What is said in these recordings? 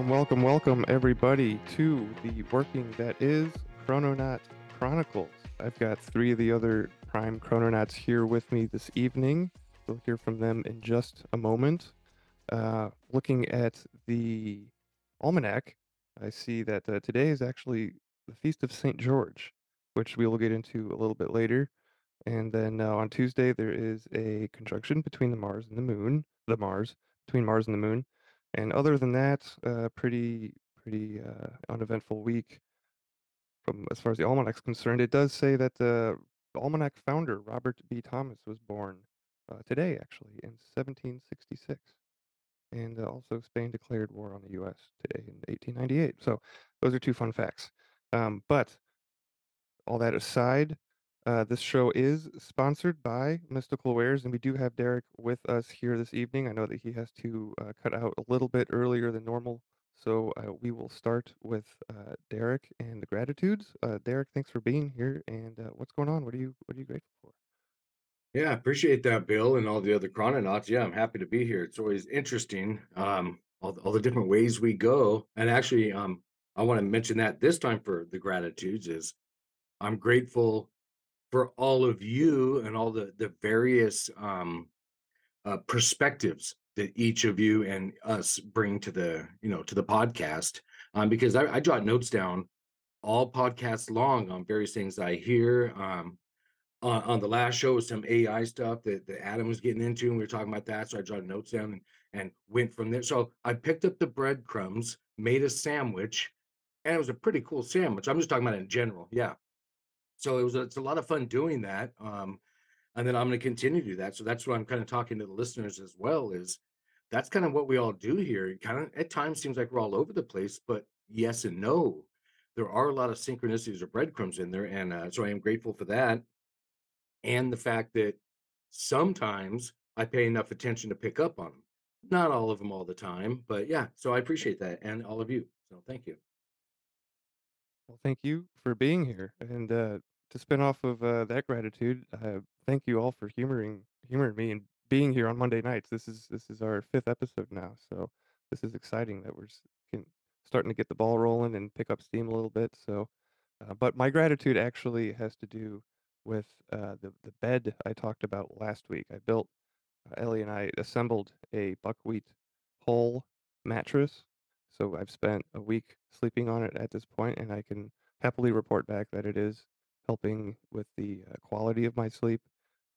Welcome, welcome, welcome, everybody, to the Working That Is Krononaut Chronicles. I've got three of the other Prime Krononauts here with me this evening. We'll hear from them in just a moment. Uh, looking at the almanac, I see that uh, today is actually the Feast of St. George, which we will get into a little bit later. And then uh, on Tuesday, there is a conjunction between the Mars and the Moon, the Mars, between Mars and the Moon. And other than that, uh, pretty pretty uh, uneventful week from as far as the almanac's concerned. It does say that the almanac founder Robert B. Thomas was born uh, today, actually, in 1766, and uh, also Spain declared war on the U.S. today in 1898. So those are two fun facts. Um, but all that aside, uh, this show is sponsored by Mystical Wares, and we do have Derek with us here this evening. I know that he has to uh, cut out a little bit earlier than normal, so uh, we will start with uh, Derek and the gratitudes. Uh, Derek, thanks for being here. And what's going on? What are you What are you grateful for? Yeah, appreciate that, Bill, and all the other krononauts. Yeah, I'm happy to be here. It's always interesting, um, all, all the different ways we go. And actually, um, I want to mention that this time for the gratitudes is I'm grateful for all of you and all the the various um, uh, perspectives that each of you and us bring to the you know to the podcast. Um, because I, I jot notes down all podcasts long on various things I hear. Um, on, on the last show was some AI stuff that, that Adam was getting into, and we were talking about that. So I jotted notes down and, and went from there. So I picked up the breadcrumbs, made a sandwich, and it was a pretty cool sandwich. I'm just talking about in general. Yeah so it was it's a lot of fun doing that um and then i'm going to continue to do that. So that's what i'm kind of talking to the listeners as well is that's kind of what we all do here. It kind of at times seems like we're all over the place but yes and no. There are a lot of synchronicities or breadcrumbs in there and uh, so i am grateful for that. And the fact that sometimes i pay enough attention to pick up on them not all of them all the time but yeah so i appreciate that and all of you. So thank you. Well, thank you for being here, and uh, to spin off of uh, that gratitude, uh, thank you all for humoring humoring me and being here on Monday nights. This is this is our fifth episode now, so this is exciting that we're can, starting to get the ball rolling and pick up steam a little bit. So, uh, but my gratitude actually has to do with uh, the the bed I talked about last week. I built uh, Ellie and I assembled a buckwheat hull mattress. So I've spent a week sleeping on it at this point, and I can happily report back that it is helping with the uh, quality of my sleep,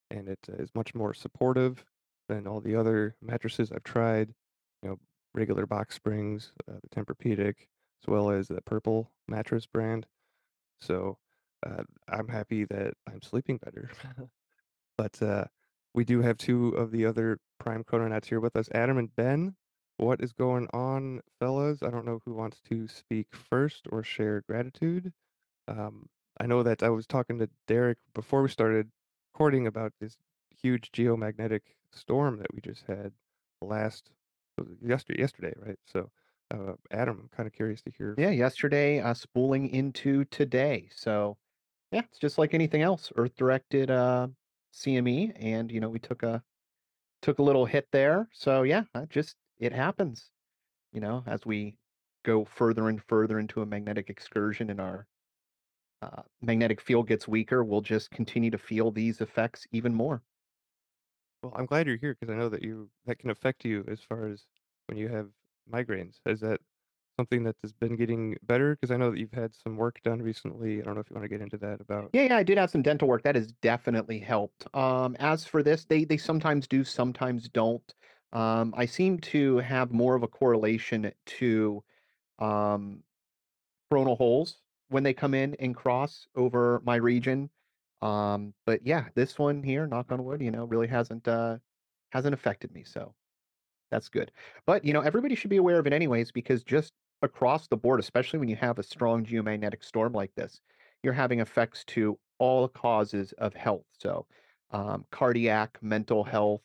and it uh, is much more supportive than all the other mattresses I've tried. You know, regular box springs, uh, the Tempur-Pedic, as well as the Purple mattress brand. So uh, I'm happy that I'm sleeping better. But uh, we do have two of the other Prime Krononauts here with us, Adam and Ben. What is going on, fellas? I don't know who wants to speak first or share gratitude. Um, I know that I was talking to Derek before we started recording about this huge geomagnetic storm that we just had last yesterday, yesterday, right? So, uh, Adam, I'm kind of curious to hear. Yeah, yesterday, uh, spooling into today. So, yeah, it's just like anything else. Earth directed uh, CME, and you know we took a took a little hit there. So yeah, just it happens. You know, as we go further and further into a magnetic excursion, in our uh, magnetic field gets weaker, we'll just continue to feel these effects even more. Well, I'm glad you're here because I know that you that can affect you as far as when you have migraines. Is that something that has been getting better? Because I know that you've had some work done recently. I don't know if you want to get into that about. Yeah, yeah, I did have some dental work that has definitely helped. Um, as for this, they they sometimes do, sometimes don't. Um, I seem to have more of a correlation to um, coronal holes when they come in and cross over my region. Um, but yeah, this one here, knock on wood, you know, really hasn't uh, hasn't affected me, so that's good. But you know, everybody should be aware of it anyways, because just across the board, especially when you have a strong geomagnetic storm like this, you're having effects to all causes of health. So, um, cardiac, mental health,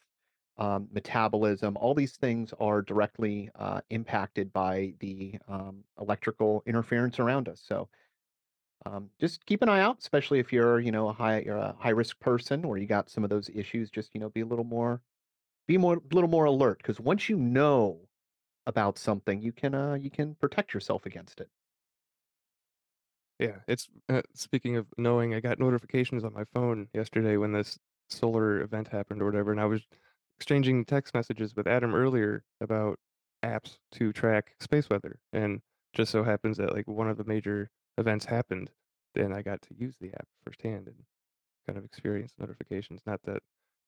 um, metabolism, all these things are directly uh, impacted by the um, electrical interference around us. So, um, just keep an eye out, especially if you're, you know, a high you're a high risk person or you got some of those issues. Just you know, be a little more, be more, a little more alert because once you know about something, you can uh you can protect yourself against it. Yeah, it's uh, speaking of knowing, I got notifications on my phone yesterday when this solar event happened or whatever, and I was exchanging text messages with Adam earlier about apps to track space weather, and just so happens that like one of the major events happened, then I got to use the app firsthand and kind of experience notifications. Not that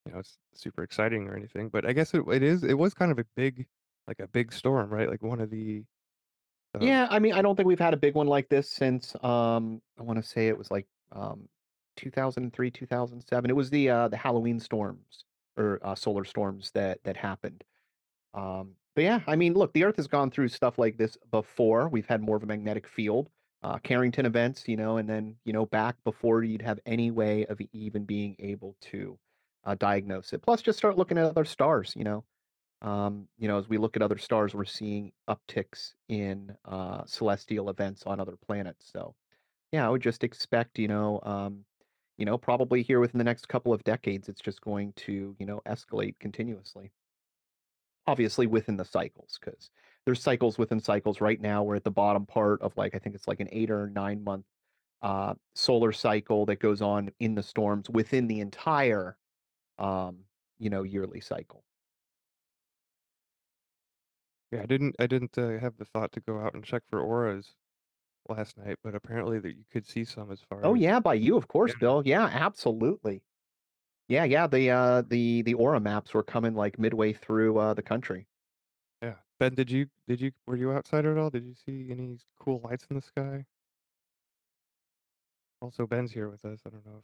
you know it's super exciting or anything, but I guess it, it is. It was kind of a big, like a big storm, right? Like one of the um, Yeah, I mean, I don't think we've had a big one like this since um I want to say it was like um 2003, 2007. It was the uh the Halloween storms or uh, solar storms that that happened. Um but yeah, I mean, look, the earth has gone through stuff like this before. We've had more of a magnetic field, uh Carrington events, you know, and then, you know, back before you'd have any way of even being able to uh, diagnose it. Plus just start looking at other stars, you know. Um, you know, as we look at other stars, we're seeing upticks in uh, celestial events on other planets. So, yeah, I would just expect, you know, um, you know, probably here within the next couple of decades, it's just going to, you know, escalate continuously. Obviously, within the cycles, because there's cycles within cycles. Right now, we're at the bottom part of like I think it's like an eight or nine month uh, solar cycle that goes on in the storms within the entire, um, you know, yearly cycle. yeah, I didn't I didn't uh, have the thought to go out and check for auras last night, but apparently that you could see some as far Oh as yeah, by you, of yeah, course, Bill. Yeah, absolutely. Yeah, yeah, the, uh, the the Aura maps were coming, like, midway through, uh, the country. Ben, did you did you were you outside at all? Did you see any cool lights in the sky? Also, Ben's here with us. I don't know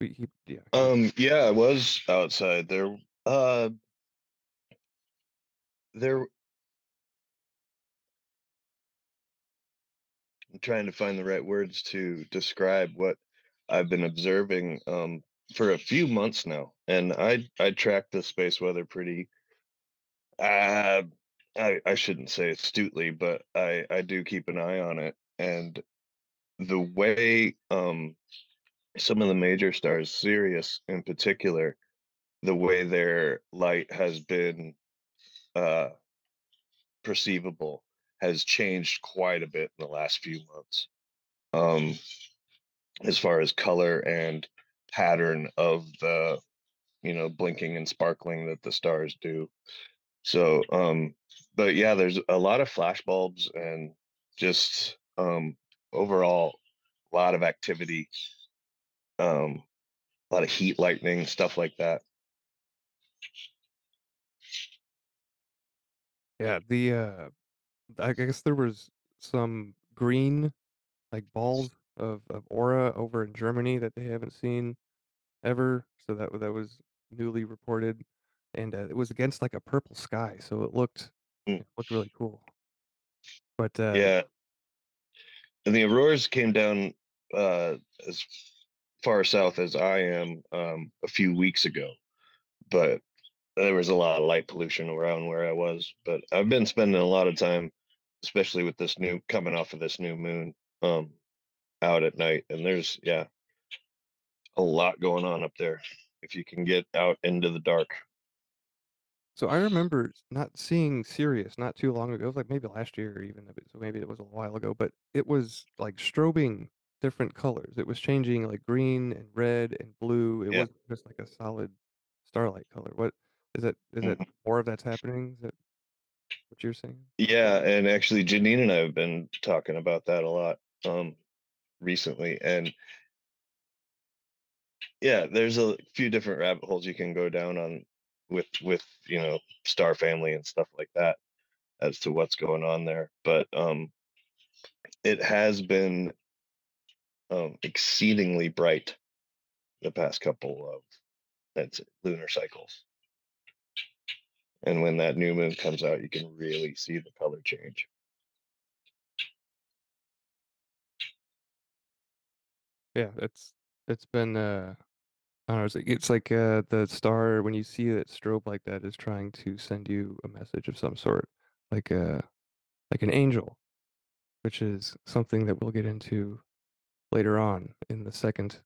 if we, he yeah Um, yeah, I was outside. There, uh, there. I'm trying to find the right words to describe what I've been observing um for a few months now, and I I track the space weather pretty. Uh, I I shouldn't say astutely, but I I do keep an eye on it, and the way um some of the major stars, Sirius in particular, the way their light has been uh perceivable has changed quite a bit in the last few months. Um as far as color and pattern of the you know blinking and sparkling that the stars do so um but yeah there's a lot of flash bulbs and just um overall a lot of activity um a lot of heat lightning stuff like that yeah the uh I guess there was some green like balls of of aura over in Germany that they haven't seen ever. So that that was newly reported, and uh, it was against like a purple sky, so it looked Mm, it looked really cool. But uh, yeah and the auroras came down uh as far south as i am um a few weeks ago but there was a lot of light pollution around where I was. But I've been spending a lot of time, especially with this new coming off of this new moon, um, out at night. And there's yeah, a lot going on up there. If you can get out into the dark. So I remember not seeing Sirius not too long ago. It was like maybe last year or even a bit, so maybe it was a while ago. But it was like strobing different colors. It was changing like green and red and blue. It Yeah. wasn't just like a solid starlight color. What is that? Is that mhm. more of that's happening? Is that what you're saying? Yeah, and actually Janine and I have been talking about that a lot um recently. And yeah, there's a few different rabbit holes you can go down on with with you know star family and stuff like that as to what's going on there. But um it has been um, exceedingly bright the past couple of that's it, lunar cycles. And when that new moon comes out, you can really see the color change. Yeah, it's it's been uh I don't know, it's like it's like uh the star when you see it strobe like that is trying to send you a message of some sort. Like a like an angel, which is something that we'll get into later on in the second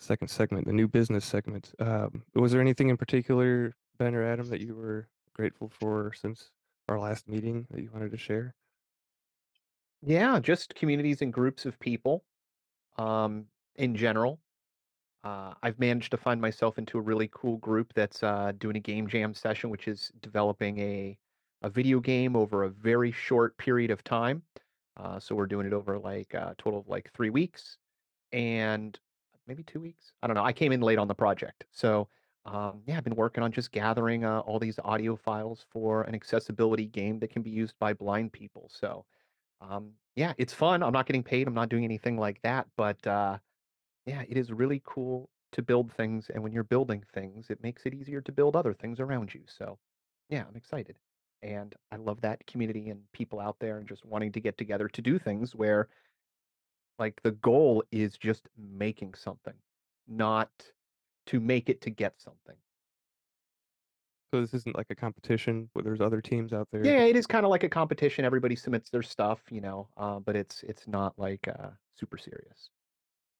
second segment, the new business segment. Um was there anything in particular, Ben or Adam, that you were grateful for since our last meeting that you wanted to share? Yeah, just communities and groups of people um, in general. Uh, I've managed to find myself into a really cool group that's uh, doing a game jam session, which is developing a a video game over a very short period of time. Uh, so we're doing it over like a total of like three weeks and maybe two weeks. I don't know. I came in late on the project, so um, yeah, I've been working on just gathering uh, all these audio files for an accessibility game that can be used by blind people. So um, yeah, it's fun. I'm not getting paid. I'm not doing anything like that, but uh, yeah, it is really cool to build things, and when you're building things, it makes it easier to build other things around you. So, yeah, I'm excited. And I love that community and people out there and just wanting to get together to do things where like the goal is just making something, not to make it to get something. So this isn't like a competition where there's other teams out there. Yeah, it is kind of like a competition. Everybody submits their stuff, you know, uh, but it's it's not like uh, super serious.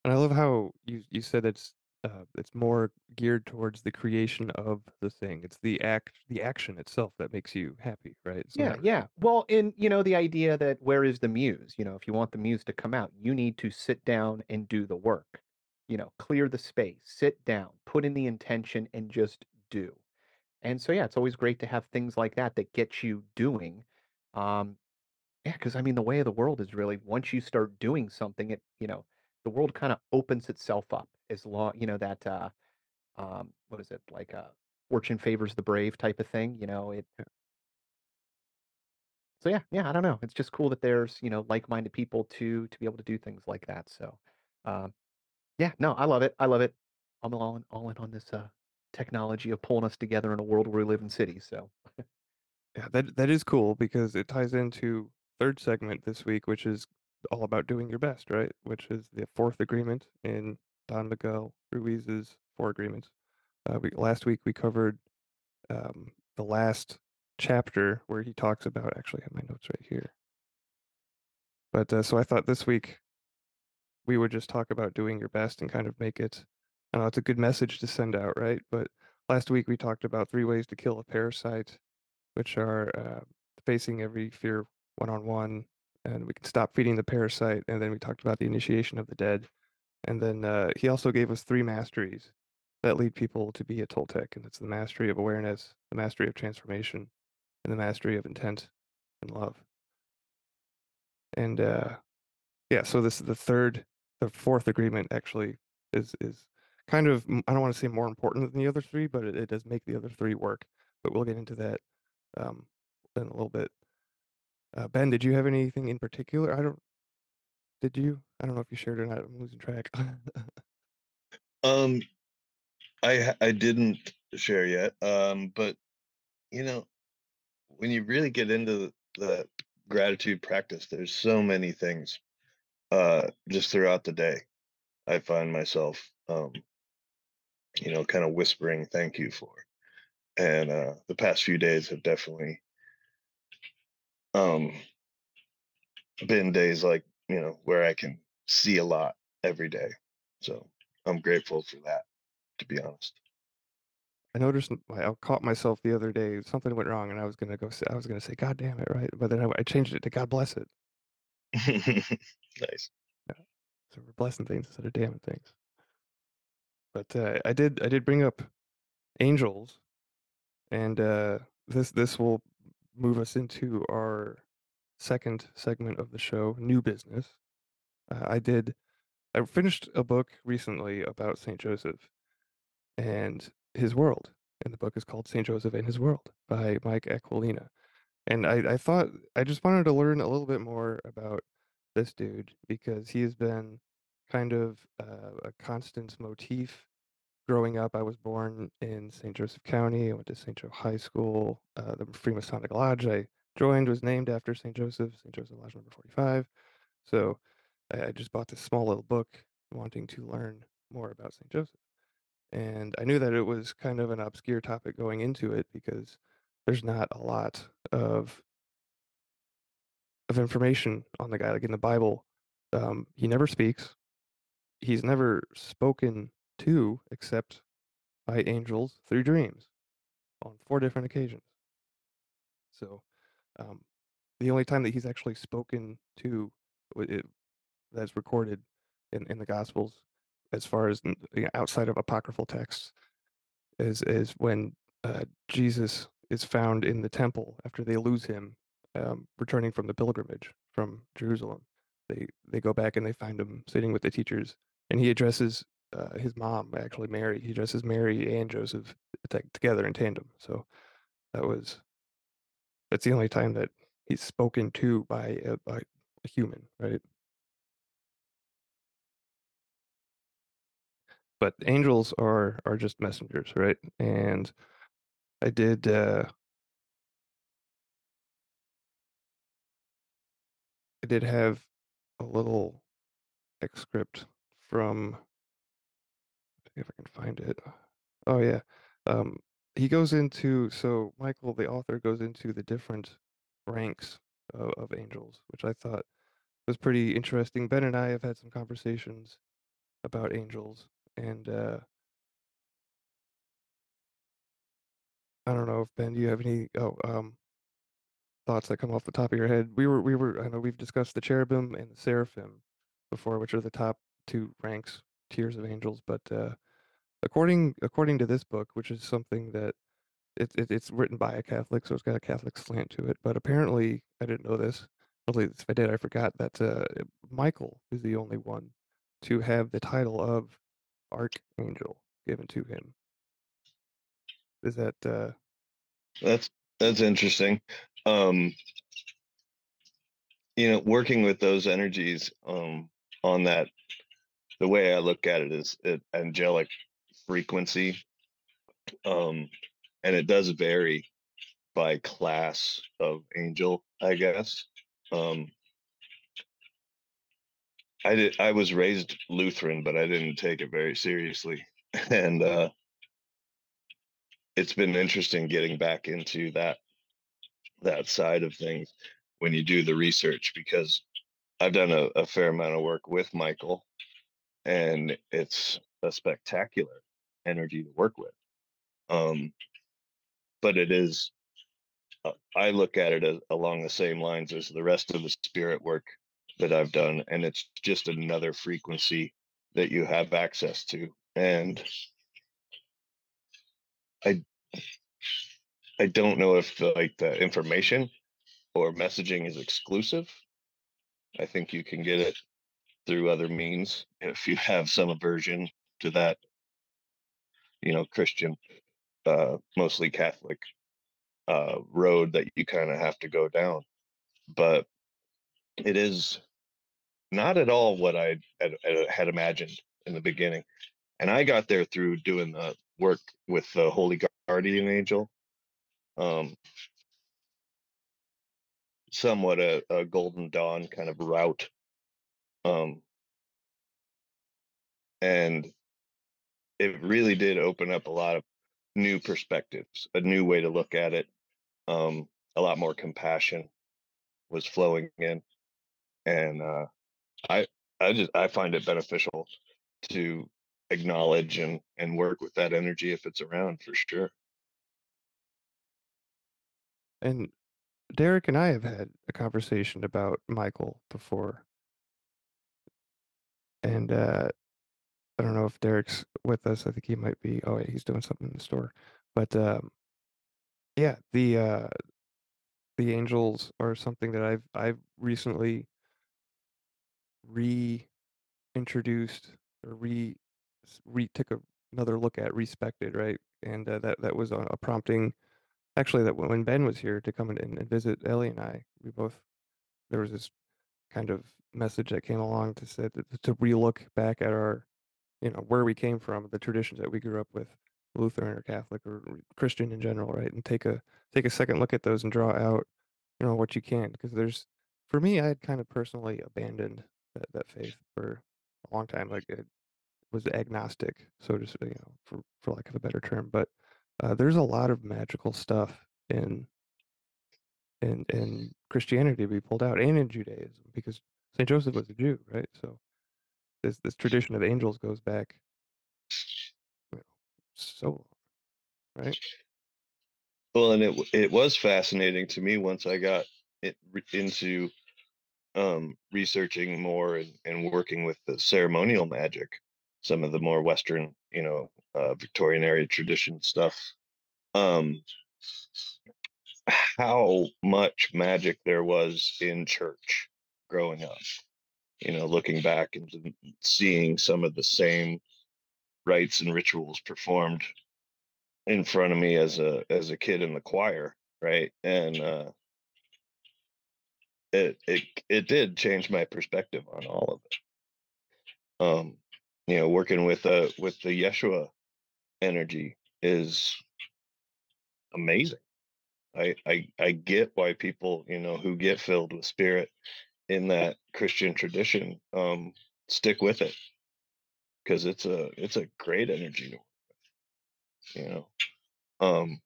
And I love how you you said it's uh, it's more geared towards the creation of the thing. It's the act, the action itself that makes you happy, right? It's Yeah, not. yeah. Well, and you know, the idea that where is the muse? You know, if you want the muse to come out, you need to sit down and do the work. You know, clear the space, sit down, put in the intention, and just do. And so, yeah, it's always great to have things like that that get you doing. Um, yeah, because I mean, the way of the world is really once you start doing something, it you know, the world kind of opens itself up as long you know that uh, um, what is it like? Uh, fortune favors the brave type of thing. You know, it So yeah, yeah, I don't know. It's just cool that there's, you know, like-minded people to to be able to do things like that. So, um, yeah, no, I love it. I love it. I'm all in, all in on this uh, technology of pulling us together in a world where we live in cities. So, Yeah, that that is cool because it ties into third segment this week, which is all about doing your best, right? Which is the fourth agreement in Don Miguel Ruiz's four agreements. Uh, we last week we covered um, the last chapter where he talks about. Actually, I have my notes right here. But uh, so I thought this week we would just talk about doing your best and kind of make it. I know it's a good message to send out, right? But last week we talked about three ways to kill a parasite which are uh, facing every fear one on one, and we can stop feeding the parasite. And then we talked about the initiation of the dead, and then uh, he also gave us three masteries that lead people to be a Toltec, and it's the mastery of awareness, the mastery of transformation, and the mastery of intent and love. And uh, yeah, so this is the third, the fourth agreement actually is is kind of I don't want to say more important than the other three, but it, it does make the other three work. But we'll get into that um, in a little bit. Uh, Ben, did you have anything in particular? I don't. Did you? I don't know if you shared or not. I'm losing track. Um, I I didn't share yet. Um, but you know, when you really get into the, the gratitude practice, there's so many things uh just throughout the day. I find myself um, you know, kind of whispering thank you for. And uh the past few days have definitely um been days like, you know, where I can see a lot every day. So I'm grateful for that, to be honest. I noticed i caught myself the other day. Something went wrong, and I was gonna go. Say, I was gonna say, "God damn it!" Right, but then I, I changed it to "God bless it." nice. Yeah. So we're blessing things instead of damning things. But uh, I did. I did bring up angels, and uh, this this will move us into our second segment of the show, new business. Uh, I did. I finished a book recently about Saint Joseph and his world, and the book is called Saint Joseph and His World by Mike Aquilina. And I, I thought I just wanted to learn a little bit more about this dude because he has been kind of uh, a constant motif growing up. I was born in St. Joseph County. I went to St. Joe High School. Uh, the Freemasonic Lodge I joined was named after St. Joseph, St. Joseph Lodge number 45. So I, I just bought this small little book wanting to learn more about St. Joseph. And I knew that it was kind of an obscure topic going into it because there's not a lot of of information on the guy. Like in the Bible, um, he never speaks. He's never spoken to except by angels through dreams on four different occasions. So, um, the only time that he's actually spoken to it, that's recorded in, in the Gospels, as far as you know, outside of apocryphal texts, is is when uh, Jesus is found in the temple after they lose him, um, returning from the pilgrimage from Jerusalem. They they go back and they find him sitting with the teachers, and he addresses uh, his mom, actually Mary. He dresses Mary and Joseph together in tandem. So that was that's the only time that he's spoken to by a, by a human, right? But angels are are just messengers, right? And I did uh I did have a little excerpt from if I can find it. Oh yeah. Um he goes into so Michael the author goes into the different ranks of, of angels, which I thought was pretty interesting. Ben and I have had some conversations about angels and uh I don't know if Ben, do you have any oh um thoughts that come off the top of your head? We were we were I know we've discussed the cherubim and the seraphim before, which are the top two ranks tiers of angels, but uh according according to this book, which is something that it, it it's written by a Catholic, so it's got a Catholic slant to it. But apparently, I didn't know this. Least if I did, I forgot that uh, Michael is the only one to have the title of archangel given to him. Is that uh, That's that's interesting. Um, you know, working with those energies um, on that, the way I look at it is it, angelic frequency, um, and it does vary by class of angel, I guess. Um, I did. I was raised Lutheran, but I didn't take it very seriously, and uh, it's been interesting getting back into that that side of things when you do the research because I've done a, a fair amount of work with Michael, and it's a spectacular energy to work with. Um, but it is, uh, I look at it as, along the same lines as the rest of the spirit work that I've done, and it's just another frequency that you have access to. And I, I don't know if the, like the information or messaging is exclusive. I think you can get it through other means if you have some aversion to that you know christian uh mostly catholic uh road that you kind of have to go down. But it is not at all what i had, had imagined in the beginning. And i got there through doing the work with the holy guardian angel um somewhat a, a golden dawn kind of route um and it really did open up a lot of new perspectives, a new way to look at it. Um, a lot more compassion was flowing in, and uh, I I just I find it beneficial to acknowledge and and work with that energy if it's around for sure. and Derek and I have had a conversation about Michael before, and uh, I don't know if Derek's with us. I think he might be. Oh, yeah, he's doing something in the store. But um, yeah, the uh, the angels are something that I've I've recently reintroduced or re took another look at respected right, and uh, that that was a, a prompting. Actually, that when Ben was here to come in and, visit Ellie and I, we both there was this kind of message that came along to say that, to relook back at our you know where we came from, the traditions that we grew up with, Lutheran or Catholic or Christian in general, right? And take a take a second look at those and draw out, you know, what you can, because there's, for me, I had kind of personally abandoned that, that faith for a long time, like it was agnostic, so to you know, for for lack of a better term. But uh, there's a lot of magical stuff in in in Christianity to be pulled out, and in Judaism, because Saint Joseph was a Jew, right? So this this tradition of angels goes back so right? Well, and it it was fascinating to me once I got it into um, researching more and, and working with the ceremonial magic, some of the more Western, you know, uh, Victorian era tradition stuff. Um, how much magic there was in church growing up. You know, looking back and seeing some of the same rites and rituals performed in front of me as a as a kid in the choir, right? And uh, it it it did change my perspective on all of it. Um, you know, working with uh with the Yeshua energy is amazing. I, I I get why people you know who get filled with spirit in that Christian tradition um, stick with it because it's a it's a great energy to work with, you know. Um,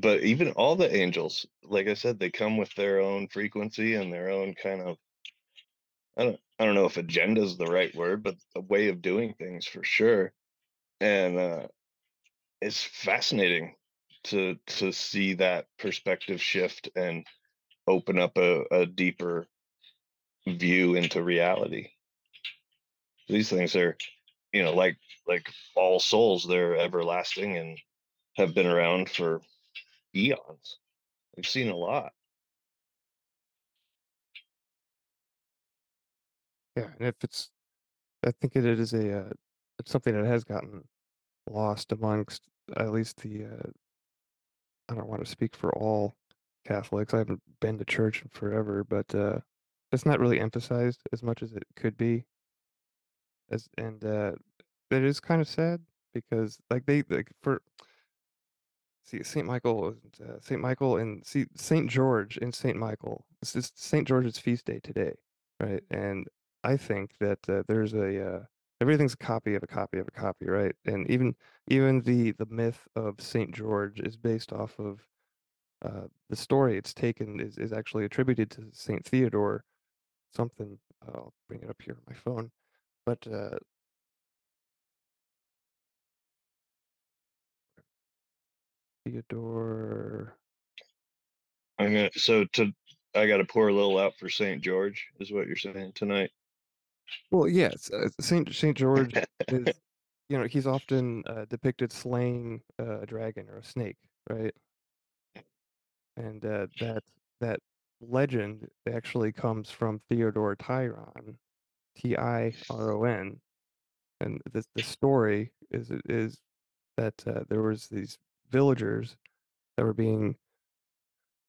but even all the angels, like I said, they come with their own frequency and their own kind of I don't I don't know if agenda is the right word, but a way of doing things for sure. And uh, it's fascinating to to see that perspective shift and open up a, a deeper view into reality. These things are, you know, like like all souls, they're everlasting and have been around for eons. We've seen a lot. Yeah, and if it's I think it is a, uh, it's something that has gotten lost amongst at least the, uh I don't wanna speak for all Catholics, I haven't been to church in forever, but, uh, it's not really emphasized as much as it could be. As and, uh, it is kinda sad because, like, they like, for see, Saint Michael uh, Saint Michael and see, Saint George and Saint Michael, it's just Saint George's feast day today, right? And I think that, uh, there's a, uh everything's a copy of a copy of a copy, right? And even even the the myth of Saint George is based off of, uh, the story it's taken is is actually attributed to Saint Theodore something, I'll bring it up here on my phone, but, uh Theodore I'm gonna so to I got to pour a little out for Saint George, is what you're saying tonight. Well, yes, uh, Saint Saint George is, you know, he's often uh, depicted slaying uh, a dragon or a snake, right? And uh, that that legend actually comes from Theodore Tyron, T-I-R-O-N, and the the story is is that uh, there was these villagers that were being,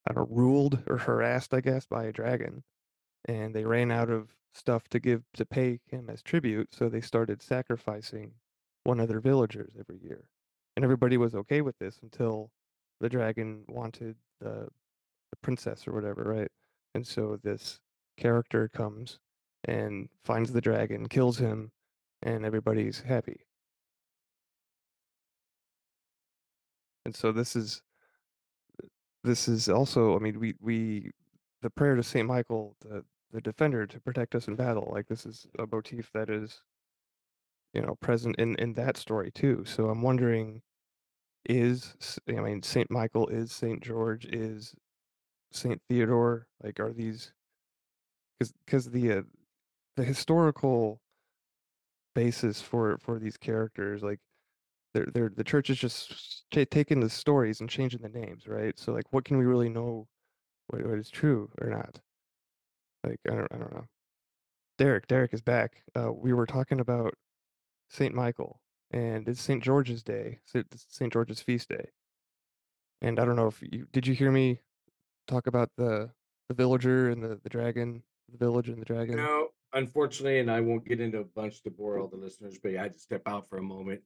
I don't know, ruled or harassed, I guess, by a dragon, and they ran out of stuff to give to pay him as tribute, so they started sacrificing one of their villagers every year. And everybody was okay with this until the dragon wanted the, the princess or whatever, right? And so this character comes and finds the dragon, kills him, and everybody's happy. And so this is this is also, I mean, we we the prayer to Saint Michael, the the defender to protect us in battle. Like this is a motif that is, you know, present in in that story too. So I'm wondering, is I mean Saint Michael is Saint George is Saint Theodore like are these because because the uh, the historical basis for for these characters like they're they're the church is just ta taking the stories and changing the names, right? So like, what can we really know what, what is true or not? Like I don't I don't know. Derek, Derek is back. Uh, we were talking about Saint Michael, and it's Saint George's Day, Saint George's feast day. And I don't know if you did you hear me talk about the the villager and the the dragon, the village and the dragon. No, unfortunately, and I won't get into a bunch to bore all the listeners, but I had to step out for a moment.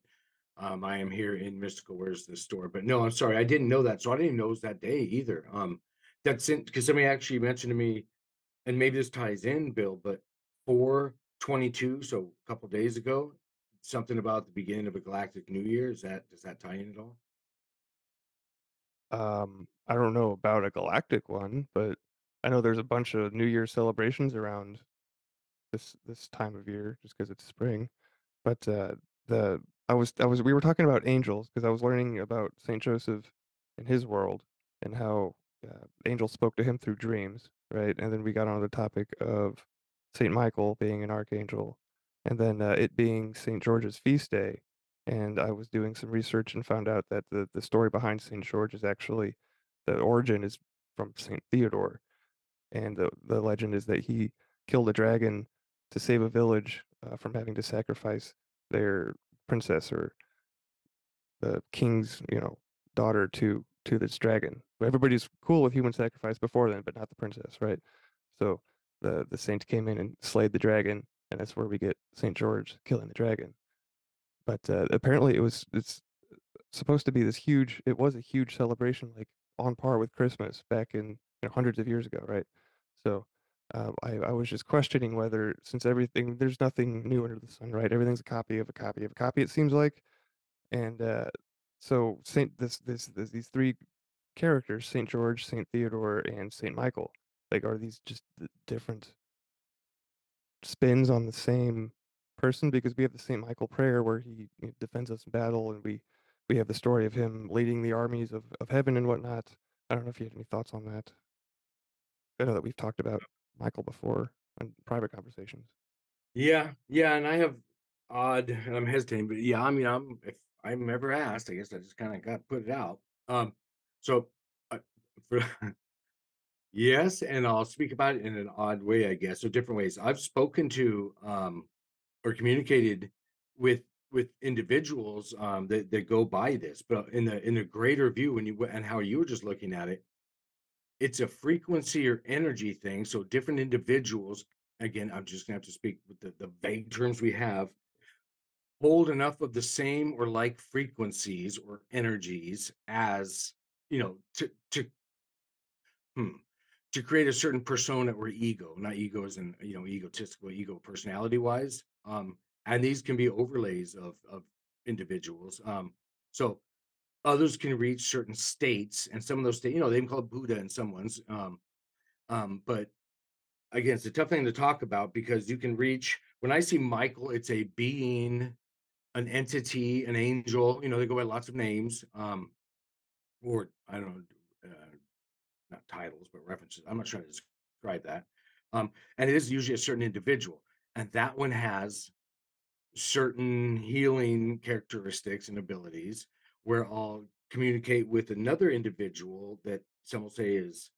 Um, I am here in Mystical Wares the store? But no, I'm sorry, I didn't know that. So I didn't even know it was that day either. Um, that's because somebody actually mentioned to me, and maybe this ties in, Bill, but 422, so a couple days ago, something about the beginning of a galactic new year. Is that does that tie in at all? Um, I don't know about a galactic one, but I know there's a bunch of New Year celebrations around this this time of year just because it's spring. But uh, the I was I was we were talking about angels because I was learning about Saint Joseph and his world and how uh, angels spoke to him through dreams, right? And then we got on the topic of Saint Michael being an archangel, and then uh, it being Saint George's feast day. And I was doing some research and found out that the the story behind Saint George is actually the origin is from Saint Theodore, and the the legend is that he killed a dragon to save a village uh, from having to sacrifice their princess or the king's, you know, daughter to to this dragon. Everybody's cool with human sacrifice before then, but not the princess, right? So the the saint came in and slayed the dragon, and that's where we get Saint George killing the dragon. But uh, apparently, it was it's supposed to be this huge. It was a huge celebration, like on par with Christmas back in you know hundreds of years ago, right? So. Uh, I, I was just questioning whether, since everything, there's nothing new under the sun, right? Everything's a copy of a copy of a copy. It seems like, and uh, so Saint this, this this these three characters, Saint George, Saint Theodore, and Saint Michael, like are these just different spins on the same person? Because we have the Saint Michael prayer where he defends us in battle, and we we have the story of him leading the armies of, of heaven and whatnot. I don't know if you had any thoughts on that. I know that we've talked about Michael before in private conversations. Yeah, yeah, and I have odd and I'm hesitating, but yeah, I mean, I'm if I'm ever asked, I guess I just kinda got put it out. Um, so, uh, for yes, and I'll speak about it in an odd way, I guess, or different ways. I've spoken to, um, or communicated with with individuals, um, that that go by this, but in the in the greater view, when you and how you were just looking at it, it's a frequency or energy thing, so different individuals again, I'm just gonna have to speak with the the vague terms we have, hold enough of the same or like frequencies or energies as, you know, to to hmm, to create a certain persona or ego, not egos and you know, egotistical ego personality wise. Um, and these can be overlays of of individuals. Um, so others can reach certain states, and some of those states, you know, they can call it Buddha in someone's. Um, um, but again, it's a tough thing to talk about because you can reach when I see Michael, it's a being, an entity, an angel, you know, they go by lots of names. Um, or I don't know, not titles, but references. I'm not trying to describe that. Um, and it is usually a certain individual. And that one has certain healing characteristics and abilities where I'll communicate with another individual that some will say is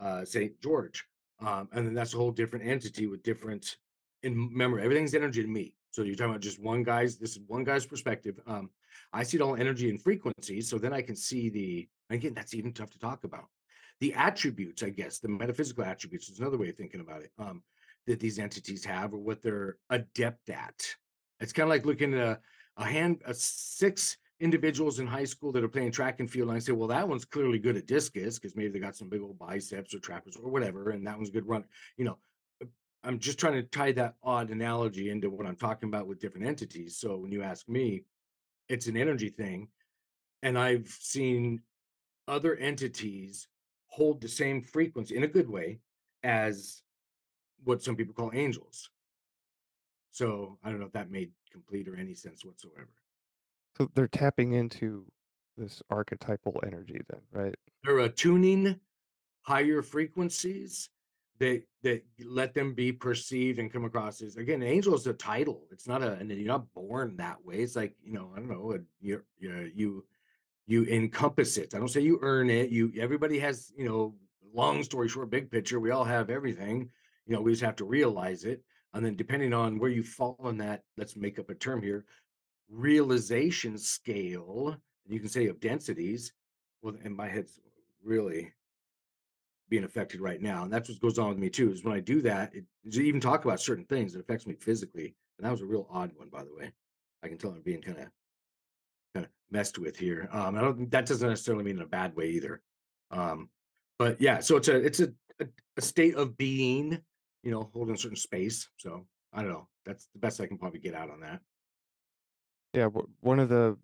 uh, St. George. Um, and then that's a whole different entity with different in memory. Everything's energy to me. So you're talking about just one guy's, this is one guy's perspective. Um, I see it all energy and frequency. So then I can see the, again, that's even tough to talk about. The attributes, I guess, the metaphysical attributes is another way of thinking about it. Um, that these entities have or what they're adept at. It's kind of like looking at a, a hand, a six individuals in high school that are playing track and field, and I say, well, that one's clearly good at discus because maybe they got some big old biceps or trappers or whatever, and that one's a good run. You know, uh, I'm just trying to tie that odd analogy into what I'm talking about with different entities. So when you ask me, it's an energy thing, and I've seen other entities hold the same frequency in a good way as what some people call angels. So I don't know if that made complete or any sense whatsoever. So they're tapping into this archetypal energy then, right? They're attuning higher frequencies that that let them be perceived and come across as again, angel is a title. It's not a and you're not born that way. It's like, you know, I don't know, you're, you you you encompass it. I don't say you earn it. You everybody has, you know, long story short, big picture, we all have everything. You know, we just have to realize it. And then depending on where you fall on that, let's make up a term here, realization scale, you can say of densities. Well, and my head's really being affected right now. And that's what goes on with me too, is when I do that, it even talk about certain things, it affects me physically. And that was a real odd one, by the way. I can tell I'm being kind of messed with here. Um, I don't that doesn't necessarily mean in a bad way either. Um, but yeah, so it's a it's a, a, a state of being, you know, holding a certain space. So I don't know. That's the best I can probably get out on that. Yeah, one of the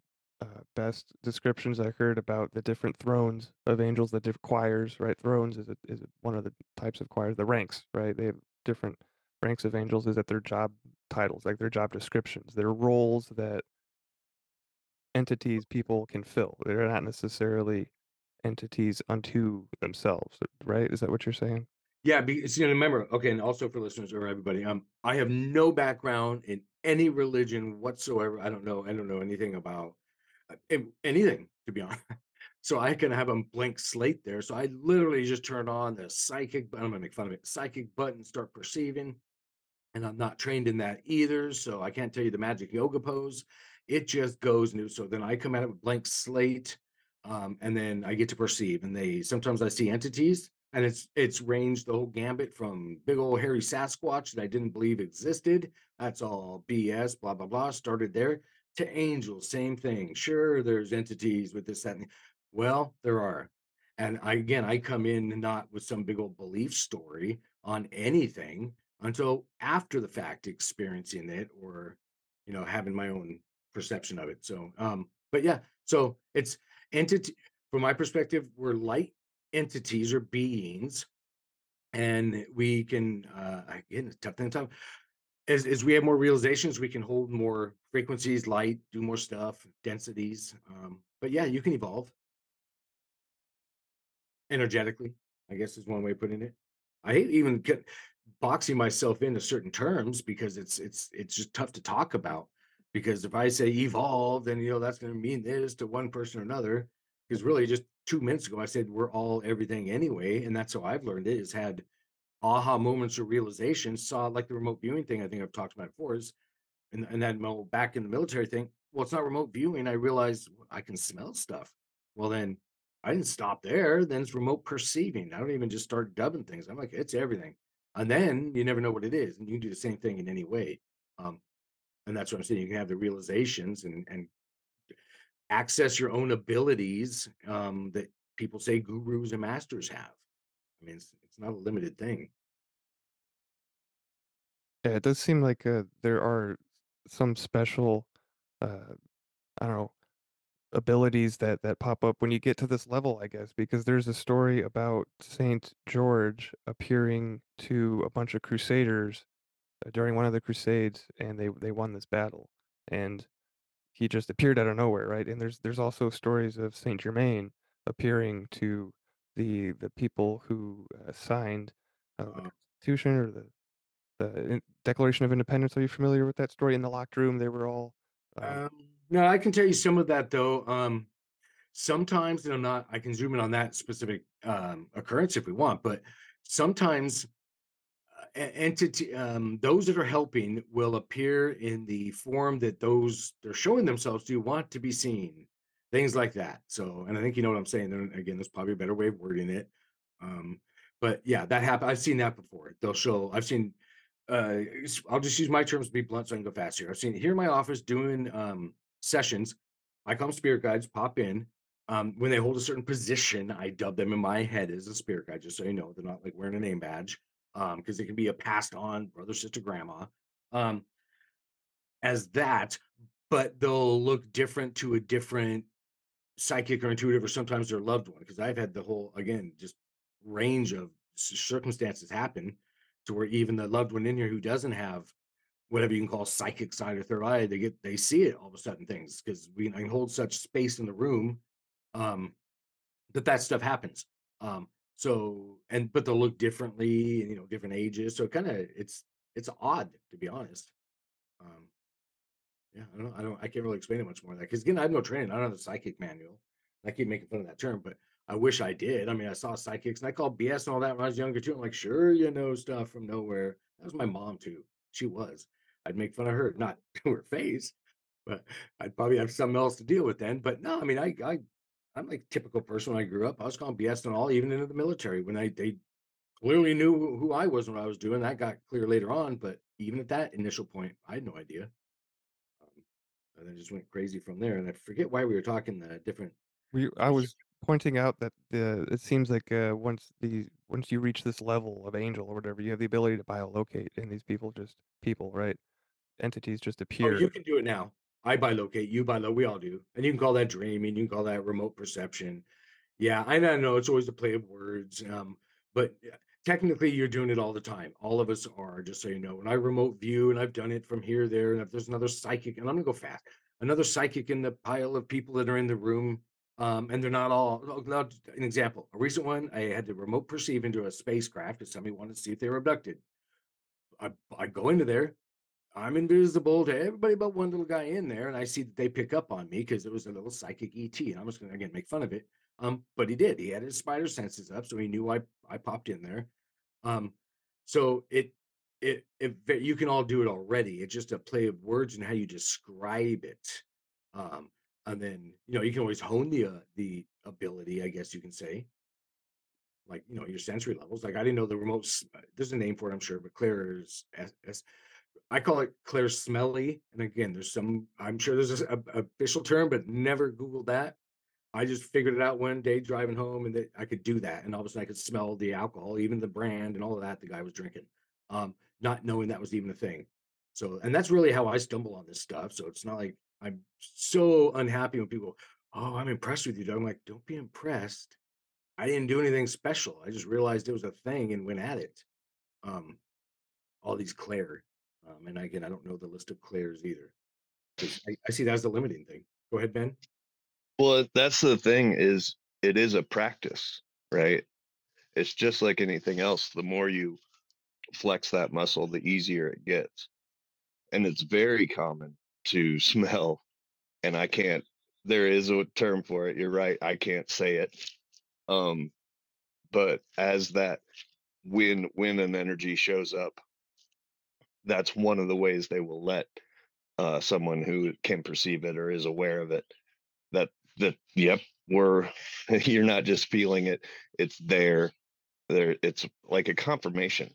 uh, best descriptions I heard about the different thrones of angels, the different choirs, right? Thrones is a, is a, one of the types of choirs. The ranks, right? They have different ranks of angels. Is that their job titles, like their job descriptions, their roles that entities people can fill. They're not necessarily entities unto themselves, right? Is that what you're saying? Yeah, because you know, remember, okay, and also for listeners or everybody, um, I have no background in any religion whatsoever. I don't know, I don't know anything about uh, anything, to be honest. So I can have a blank slate there. So I literally just turn on the psychic, I'm gonna make fun of it, psychic button, start perceiving and I'm not trained in that either. So I can't tell you the magic yoga pose. It just goes new. So then I come at it with blank slate, um, and then I get to perceive. And they sometimes I see entities, and it's it's ranged the whole gambit from big old hairy Sasquatch that I didn't believe existed. That's all BS. Blah blah blah. Started there to angels, same thing. Sure, there's entities with this that. Well, there are. And I, again, I come in not with some big old belief story on anything until after the fact experiencing it or you know having my own perception of it so um but yeah so it's entity from my perspective we're light entities or beings and we can uh again it's tough thing to talk as, as we have more realizations we can hold more frequencies light do more stuff densities um but yeah you can evolve. Energetically i guess is one way of putting it. I hate even get, boxing myself into certain terms because it's it's it's just tough to talk about because if i say evolve then you know that's going to mean this to one person or another because really just two minutes ago i said we're all everything anyway and that's how i've learned it is had aha moments of realization saw like the remote viewing thing i think i've talked about before is and, and then well, back in the military thing, well, it's not remote viewing. I realized I can smell stuff. Well, then I didn't stop there. Then it's remote perceiving. I don't even just start dubbing things. I'm like, it's everything. And then you never know what it is. And you can do the same thing in any way. Um, and that's what I'm saying. You can have the realizations and, and access your own abilities um, that people say gurus and masters have. I mean, it's, it's not a limited thing. Yeah, it does seem like uh, there are some special, uh, I don't know, abilities that that pop up when you get to this level, I guess, because there's a story about Saint George appearing to a bunch of crusaders during one of the crusades, and they they won this battle, and he just appeared out of nowhere, right? And there's there's also stories of Saint Germain appearing to the the people who uh, signed uh, the Uh, Constitution or the the Declaration of Independence. Are you familiar with that story? In the locked room, they were all, um um, no, I can tell you some of that though. Um, sometimes and i'm not i can zoom in on that specific um occurrence if we want but sometimes uh, entity um those that are helping will appear in the form that those they're showing themselves to want to be seen things like that. So and i think you know what i'm saying and again there's probably a better way of wording it um but yeah that happen i've seen that before. They'll show i've seen uh i'll just use my terms to be blunt so i can go faster i've seen here in my office doing um sessions i call them spirit guides pop in um when they hold a certain position i dub them in my head as a spirit guide just so you know they're not like wearing a name badge um because it can be a passed on brother sister grandma um as that but they'll look different to a different psychic or intuitive or sometimes their loved one because i've had the whole again just range of circumstances happen to where even the loved one in here who doesn't have whatever you can call psychic side or third eye they get they see it all of a sudden things because we can hold such space in the room um that that stuff happens um so and but they'll look differently and you know different ages so kind of it's it's odd to be honest um yeah, I don't I don't I can't really explain it much more than that because again, I have no training. I don't have a psychic manual. I keep making fun of that term, but I wish I did. I mean, I saw psychics and I called BS and all that when I was younger too. I'm like, sure, you know stuff from nowhere. That was my mom too. She was. I'd make fun of her, not to her face, but I'd probably have something else to deal with then. But no, I mean, I I I'm like typical person when I grew up. I was calling BS and all, even into the military when I they clearly knew who I was when I was doing that. Got clear later on, but even at that initial point, I had no idea. Um, and then just went crazy from there. And I forget why we were talking the different. We I was pointing out that the it seems like, uh, once the once you reach this level of angel or whatever, you have the ability to bilocate, and these people just people, right? Entities just Oh, appear. you can do it now. I bilocate, you bilo, we all do, and you can call that dreaming. You can call that remote perception. Yeah, I know. It's always a play of words. Um, but technically, you're doing it all the time. All of us are. Just so you know, when I remote view, and I've done it from here, there, and if there's another psychic, and I'm gonna go fast. another psychic in the pile of people that are in the room. Um, and they're not all. oh, now, An example: a recent one, I had to remote perceive into a spacecraft because somebody wanted to see if they were abducted. I I go into there. I'm invisible to everybody but one little guy in there, and I see that they pick up on me because it was a little psychic ET, and I'm just gonna again make fun of it. Um, but he did. He had his spider senses up, so he knew I I popped in there. Um, so it it it you can all do it already. It's just a play of words and how you describe it. Um, and then you know you can always hone the uh, the ability, I guess you can say, like you know your sensory levels. Like I didn't know the remote. uh, There's a name for it, I'm sure, but Claire's S, S, I call it Claire Smelly. And again, there's some. I'm sure there's a, official term, but never Googled that. I just figured it out one day driving home, and that I could do that, and all of a sudden I could smell the alcohol, even the brand, and all of that the guy was drinking, um, not knowing that was even a thing. So, and that's really how I stumble on this stuff. So it's not like I'm so unhappy when people, oh, I'm impressed with you. Doug." I'm like, don't be impressed. I didn't do anything special. I just realized it was a thing and went at it. Um, all these Claire, um, and again, I don't know the list of Claires either. I, I see that as the limiting thing. Go ahead, Ben. Well, that's the thing is it is a practice, right? It's just like anything else. The more you flex that muscle, the easier it gets. And it's very common to smell. And I can't, there is a term for it. You're right. I can't say it. Um, but as that when when an energy shows up, that's one of the ways they will let uh, someone who can perceive it or is aware of it that that yep we're you're not just feeling it it's there there it's like a confirmation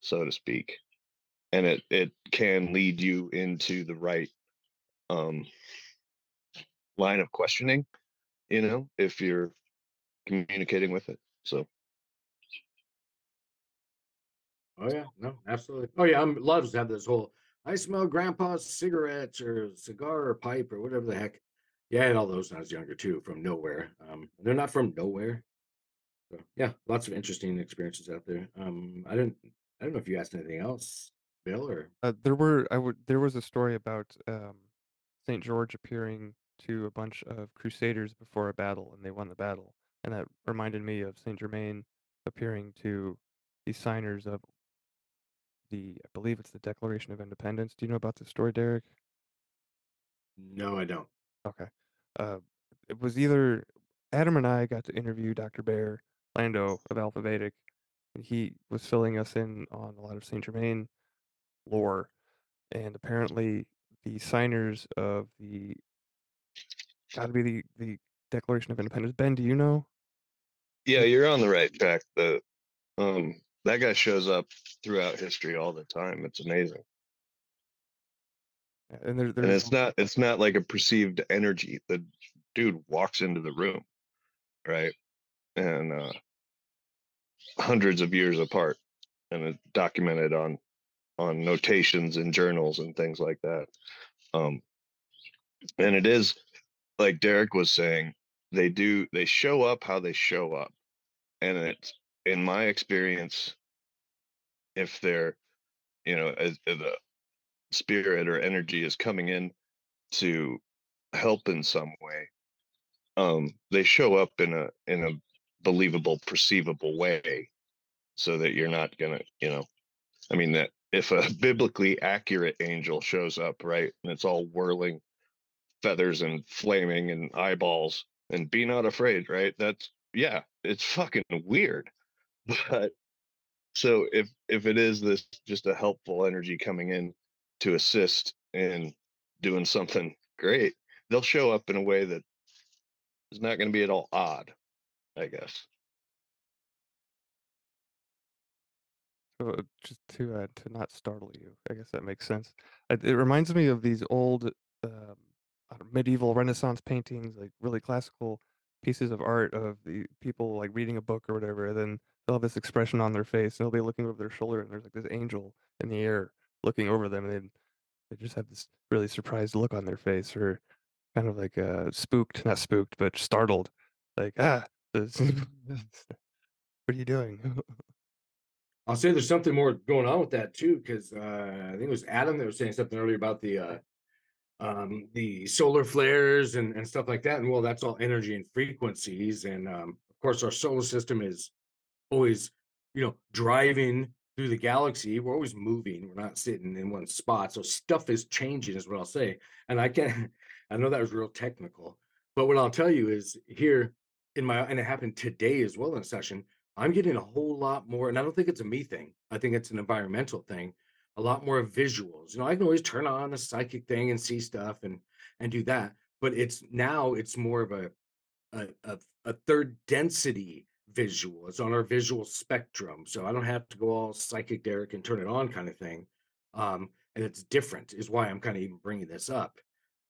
so to speak and it it can lead you into the right um line of questioning you know if you're communicating with it so Oh yeah, no, absolutely. Oh yeah, I'm loves to have this whole I smell grandpa's cigarettes or cigar or pipe or whatever the heck. Yeah, had all those when I was younger too, from nowhere. Um, they're not from nowhere. So yeah, lots of interesting experiences out there. Um, I didn't I don't know if you asked anything else, Bill, or Uh, there were I would there was a story about um, Saint George appearing to a bunch of crusaders before a battle, and they won the battle, and that reminded me of Saint Germain appearing to the signers of the I believe it's the Declaration of Independence. Do you know about this story, Derek? no, I don't. Okay. Uh, it was either Adam and I got to interview Dr. Bear Lando of Alpha Vedic, and he was filling us in on a lot of Saint Germain lore. And apparently, the signers of the got to be the the Declaration of Independence. Ben, do you know? yeah you're on the right track the um that guy shows up throughout history all the time it's amazing. And there, and it's not it's not like a perceived energy the dude walks into the room right and uh hundreds of years apart and it's documented on on notations and journals and things like that um and it is like derek was saying they do they show up how they show up and it's in my experience if they're you know the spirit or energy is coming in to help in some way um they show up in a in a believable perceivable way so that you're not gonna you know i mean that if a biblically accurate angel shows up right and it's all whirling feathers and flaming and eyeballs and be not afraid right that's yeah it's fucking weird but so if if it is this just a helpful energy coming in to assist in doing something great they'll show up in a way that is not going to be at all odd i guess uh, just to uh, to not startle you. I guess that makes sense. It, it reminds me of these old um, medieval Renaissance paintings, like really classical pieces of art of the people like reading a book or whatever. And then they'll have this expression on their face, and they'll be looking over their shoulder, and there's like this angel in the air looking over them, and then they just have this really surprised look on their face, or kind of like uh, spooked, not spooked, but startled, like ah, this- what are you doing? I'll say there's something more going on with that too, because uh, I think it was Adam that was saying something earlier about the uh, um, the solar flares and, and stuff like that. And well, that's all energy and frequencies. And um, of course, our solar system is always, you know, driving through the galaxy. We're always moving. We're not sitting in one spot. So stuff is changing, is what I'll say. And I can, I know that was real technical, but what I'll tell you is here in my, and it happened today as well in a session. I'm getting a whole lot more, and I don't think it's a me thing. I think it's an environmental thing. A lot more visuals. You know, I can always turn on the psychic thing and see stuff and and do that, but it's now it's more of a a, a, a third density visual. It's on our visual spectrum. So I don't have to go all psychic Derek and turn it on kind of thing. Um, and it's different is why I'm kind of even bringing this up.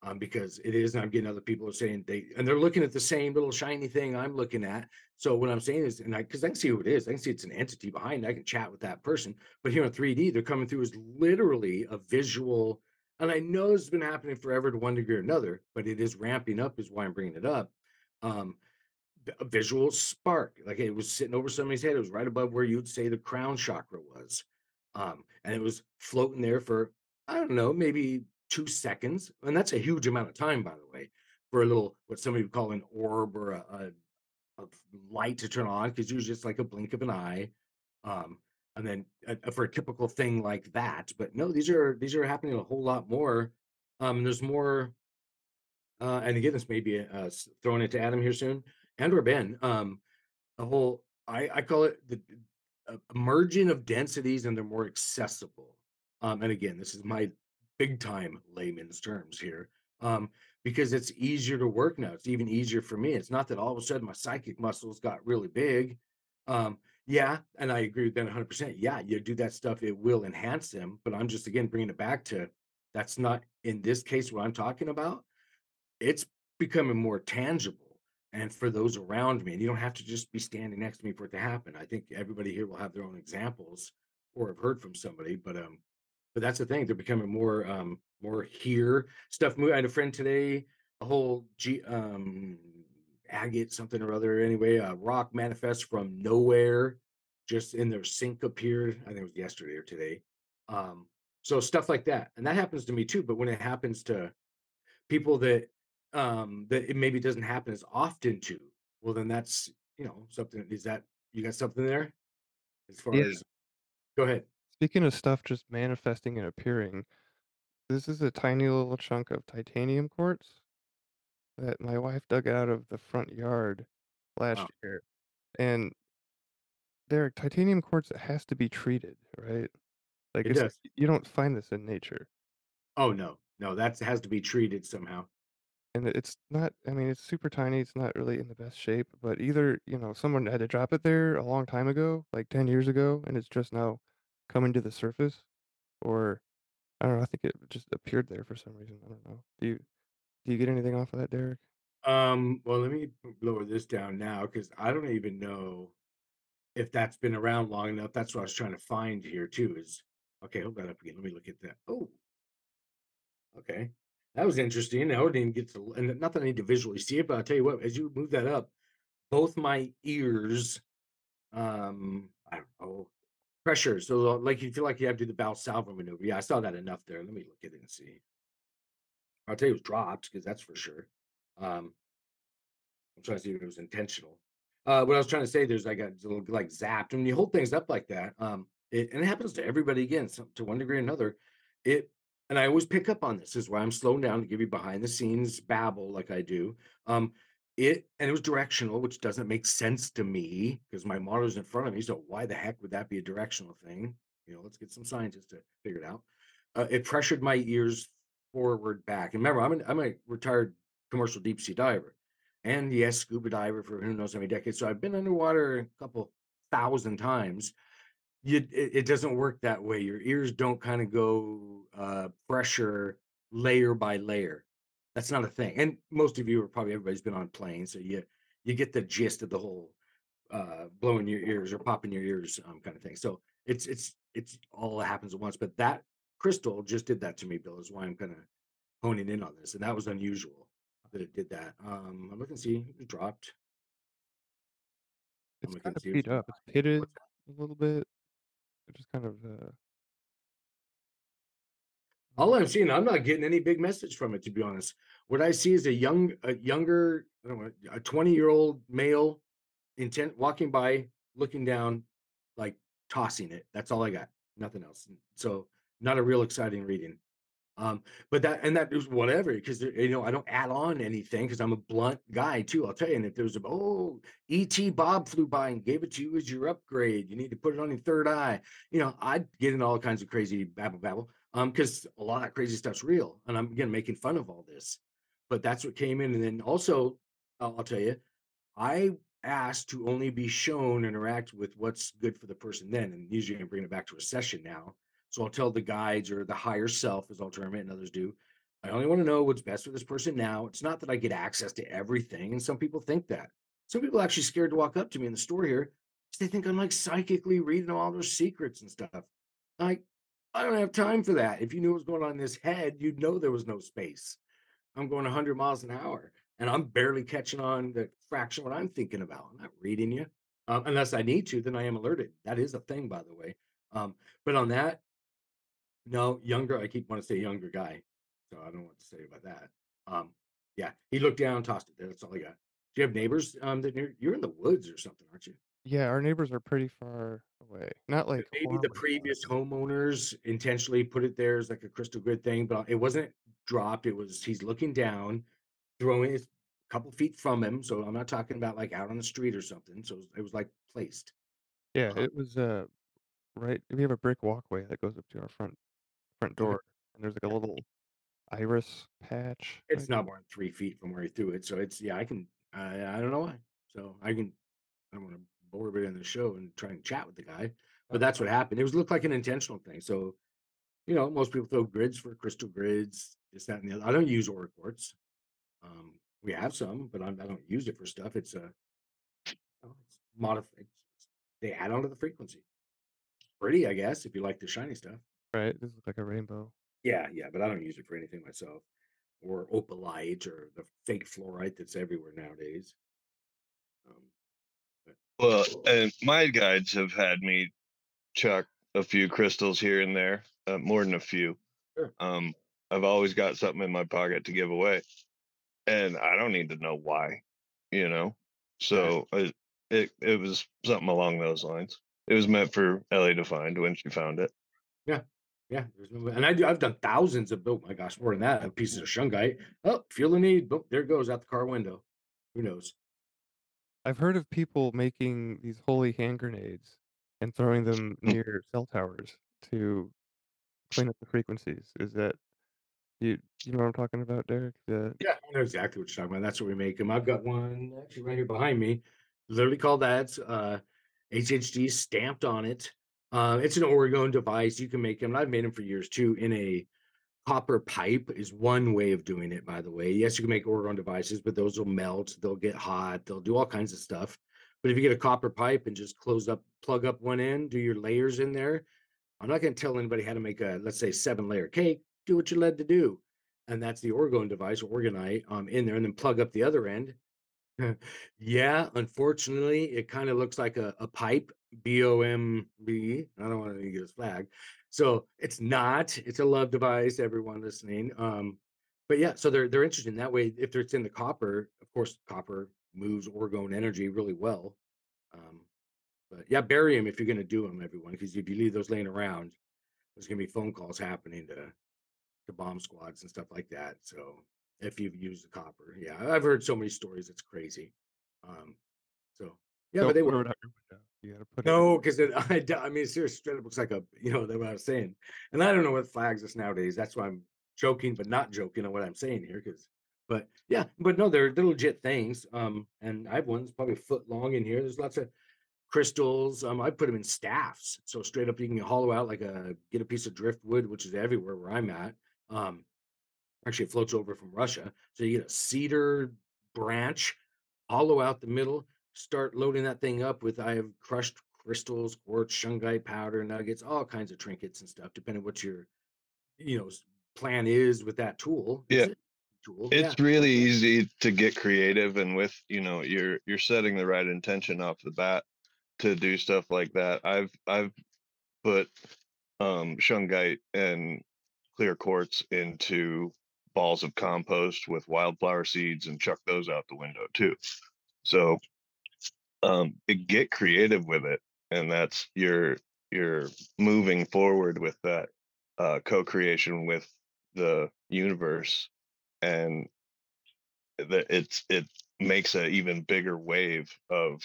Um, because it is, and I'm getting other people are saying they, and they're looking at the same little shiny thing I'm looking at. So what I'm saying is, and I, because I can see who it is, I can see it's an entity behind. I can chat with that person. But here in 3D, they're coming through as literally a visual. And I know it's been happening forever to one degree or another, but it is ramping up, is why I'm bringing it up. Um, a visual spark. Like it was sitting over somebody's head. It was right above where you'd say the crown chakra was. Um, and it was floating there for, I don't know, maybe two seconds. And that's a huge amount of time, by the way, for a little, what somebody would call an orb or a, a, a light to turn on, because usually it's just like a blink of an eye. Um, and then uh, for a typical thing like that. But no, these are these are happening a whole lot more. Um, there's more uh, and again, this may be uh, s- throwing it to Adam here soon and or Ben. Um, a whole I, I call it the uh, merging of densities and they're more accessible. Um, and again, this is my big time layman's terms here. Um, because it's easier to work now. It's even easier for me. It's not that all of a sudden my psychic muscles got really big. Um, yeah, and I agree with Ben 100%. Yeah, you do that stuff, it will enhance them. But I'm just again bringing it back to that's not in this case what I'm talking about it's becoming more tangible and for those around me and you don't have to just be standing next to me for it to happen. I think everybody here will have their own examples or have heard from somebody but um but that's the thing they're becoming more um more here. Stuff i had a friend today a whole g um agate something or other anyway a rock manifest from nowhere just in their sink appeared i think it was yesterday or today um so stuff like that and that happens to me too but when it happens to people that um that it maybe doesn't happen as often to well then that's you know something is that you got something there as far Yeah. as go ahead Speaking of stuff just manifesting and appearing, this is a tiny little chunk of titanium quartz that my wife dug out of the front yard last wow year. And there, titanium quartz has to be treated, right? Like it it's does you don't find this in nature. oh no no that has to be treated somehow And it's not I mean, it's super tiny, it's not really in the best shape, but either, you know, someone had to drop it there a long time ago, like 10 years ago, and it's just now coming to the surface, or I don't know, I think it just appeared there for some reason. I don't know. Do you do you get anything off of that, Derek? um well let me lower this down now because i don't even know if that's been around long enough that's what i was trying to find here too is okay hold that up again let me look at that oh okay that was interesting i didn't get to and not that i need to visually see it but i'll tell you what as you move that up both my ears um i don't know Pressure. So, uh, like, you feel like you have to do the Valsalva maneuver. Yeah, I saw that enough there. Let me look at it and see. I'll tell you it was dropped because that's for sure. Um, I'm trying to see if it was intentional. Uh, what I was trying to say, there's like a little like zapped, and you hold things up like that, um, it and it happens to everybody again, to one degree or another. It and I always pick up on this. this is why I'm slowing down to give you behind the scenes babble like I do. Um, it and it was directional, which doesn't make sense to me because my monitor's in front of me. So why the heck would that be a directional thing? You know, let's get some scientists to figure it out. Uh, it pressured my ears forward back. And remember, I'm an, I'm a retired commercial deep sea diver and yes, scuba diver for who knows how many decades. So I've been underwater a couple thousand times. You, it, it doesn't work that way. Your ears don't kind of go uh, pressure layer by layer. That's not a thing. And most of you are probably everybody's been on planes, so you you get the gist of the whole uh, blowing your ears or popping your ears um, kind of thing. So it's it's it's all happens at once. But that crystal just did that to me, Bill. Is why I'm kind of honing in on this, and that was unusual that it did that. Um, I'm looking to see it dropped. I'm It's looking kind to of see beat up. It's pitted what's a little bit. It just kind of uh All I'm seeing, I'm not getting any big message from it, to be honest. What I see is a young, a younger, I don't know, a 20 year old male intent walking by, looking down, like tossing it. That's all I got. Nothing else. So not a real exciting reading. Um, but that and that is whatever because you know I don't add on anything because I'm a blunt guy too. I'll tell you. And if there's a oh ET Bob flew by and gave it to you as your upgrade, you need to put it on your third eye. You know I'd get into all kinds of crazy babble babble. Um, because a lot of that crazy stuff's real, and I'm again making fun of all this. But that's what came in, and then also I'll, I'll tell you, I asked to only be shown interact with what's good for the person then, and usually I'm bringing it back to a session now so I'll tell the guides or the higher self, as I'll term it, and others do. I only want to know what's best for this person now. It's not that I get access to everything. And some people think that. Some people are actually scared to walk up to me in the store here. They think I'm like psychically reading all their secrets and stuff. Like, I don't have time for that. If you knew what was going on in this head, you'd know there was no space. I'm going 100 miles an hour and I'm barely catching on the fraction what I'm thinking about. I'm not reading you. Um, unless I need to, then I am alerted. That is a thing, by the way. Um, but on that, no, younger. I keep want to say younger guy, so I don't know what to say about that. Um, yeah, he looked down, tossed it there. That's all I got. Do you have neighbors? Um, that you're, you're in the woods or something, aren't you? Yeah, our neighbors are pretty far away. Not like Maybe the horribly far. previous homeowners intentionally put it there as like a crystal grid thing, but it wasn't dropped. It was he's looking down, throwing it a couple feet from him. So I'm not talking about like out on the street or something. So it was, it was like placed. Yeah, Uh, it was uh right. We have a brick walkway that goes up to our front front door, and there's like a Yeah. little iris patch. I It's not guess. more than three feet from where he threw it. So it's yeah, I can I I don't know why. So I can I don't want to bore everybody on the show and try and chat with the guy, but that's what happened. It was looked like an intentional thing. So you know, most people throw grids for crystal grids, this, that, and the other. I don't use aura quartz. Um, we have some, but I'm, I don't use it for stuff. It's a uh, it's modified. They add on to the frequency. Pretty, I guess, if you like the shiny stuff. Right, this looks like a rainbow. Yeah, yeah, but I don't use it for anything myself. Or opalite or the fake fluorite that's everywhere nowadays. Um, but Well, and my guides have had me chuck a few crystals here and there, uh, more than a few. Sure. Um, I've always got something in my pocket to give away, and I don't need to know why, you know. So I, it it was something along those lines. It was meant for Ellie to find when she found it. yeah, yeah. There's no, and I do. I've done thousands of. Oh my gosh, more than that. Of pieces of shungite. Oh, feel the need. Boom, there it goes out the car window. Who knows? I've heard of people making these holy hand grenades and throwing them near cell towers to clean up the frequencies. Is that you? You know what I'm talking about, Derek? The Yeah, I know exactly what you're talking about. That's what we make them. I've got one actually right here behind me, literally called that. Uh, HHD stamped on it. Uh, it's an orgone device. You can make them. I've made them for years too. In a copper pipe is one way of doing it. By the way, yes, you can make orgone devices, but those will melt. They'll get hot. They'll do all kinds of stuff. But if you get a copper pipe and just close up, plug up one end, do your layers in there. I'm not going to tell anybody how to make a let's say seven layer cake. Do what you're led to do and that's the orgone device, orgonite, um, in there, and then plug up the other end. yeah, unfortunately, it kind of looks like a, a pipe, B O M B. I don't want to get his flag. So it's not. It's a love device. Everyone listening. Um, but yeah, so they're they're interesting that way. If it's in the copper, of course, copper moves orgone energy really well. Um, but yeah, bury them if you're going to do them, everyone, because if you leave those laying around, there's going to be phone calls happening to to bomb squads and stuff like that. So if you've used the copper, yeah, I've heard so many stories. It's crazy. Um, so yeah, but they were You gotta put no, because I mean, seriously, straight up looks like a you know that's what I was saying, and I don't know what flags us nowadays. That's why I'm joking, but not joking on what I'm saying here. Because, but yeah, but no, they're they're legit things. Um, and I have ones probably a foot long in here. There's lots of crystals. Um, I put them in staffs, so straight up you can hollow out like a get a piece of driftwood, which is everywhere where I'm at. Um, actually, it floats over from Russia, so you get a cedar branch, hollow out the middle, start loading that thing up with I have crushed crystals, quartz, shungite powder, nuggets, all kinds of trinkets and stuff, depending what your you know plan is with that tool. Yeah. tool. Yeah. It's really easy to get creative, and with you know, you're you're setting the right intention off the bat to do stuff like that. I've I've put um shungite and clear quartz into balls of compost with wildflower seeds and chuck those out the window too. So um, get creative with it, and that's your you're moving forward with that uh, co-creation with the universe, and that it's it makes an even bigger wave of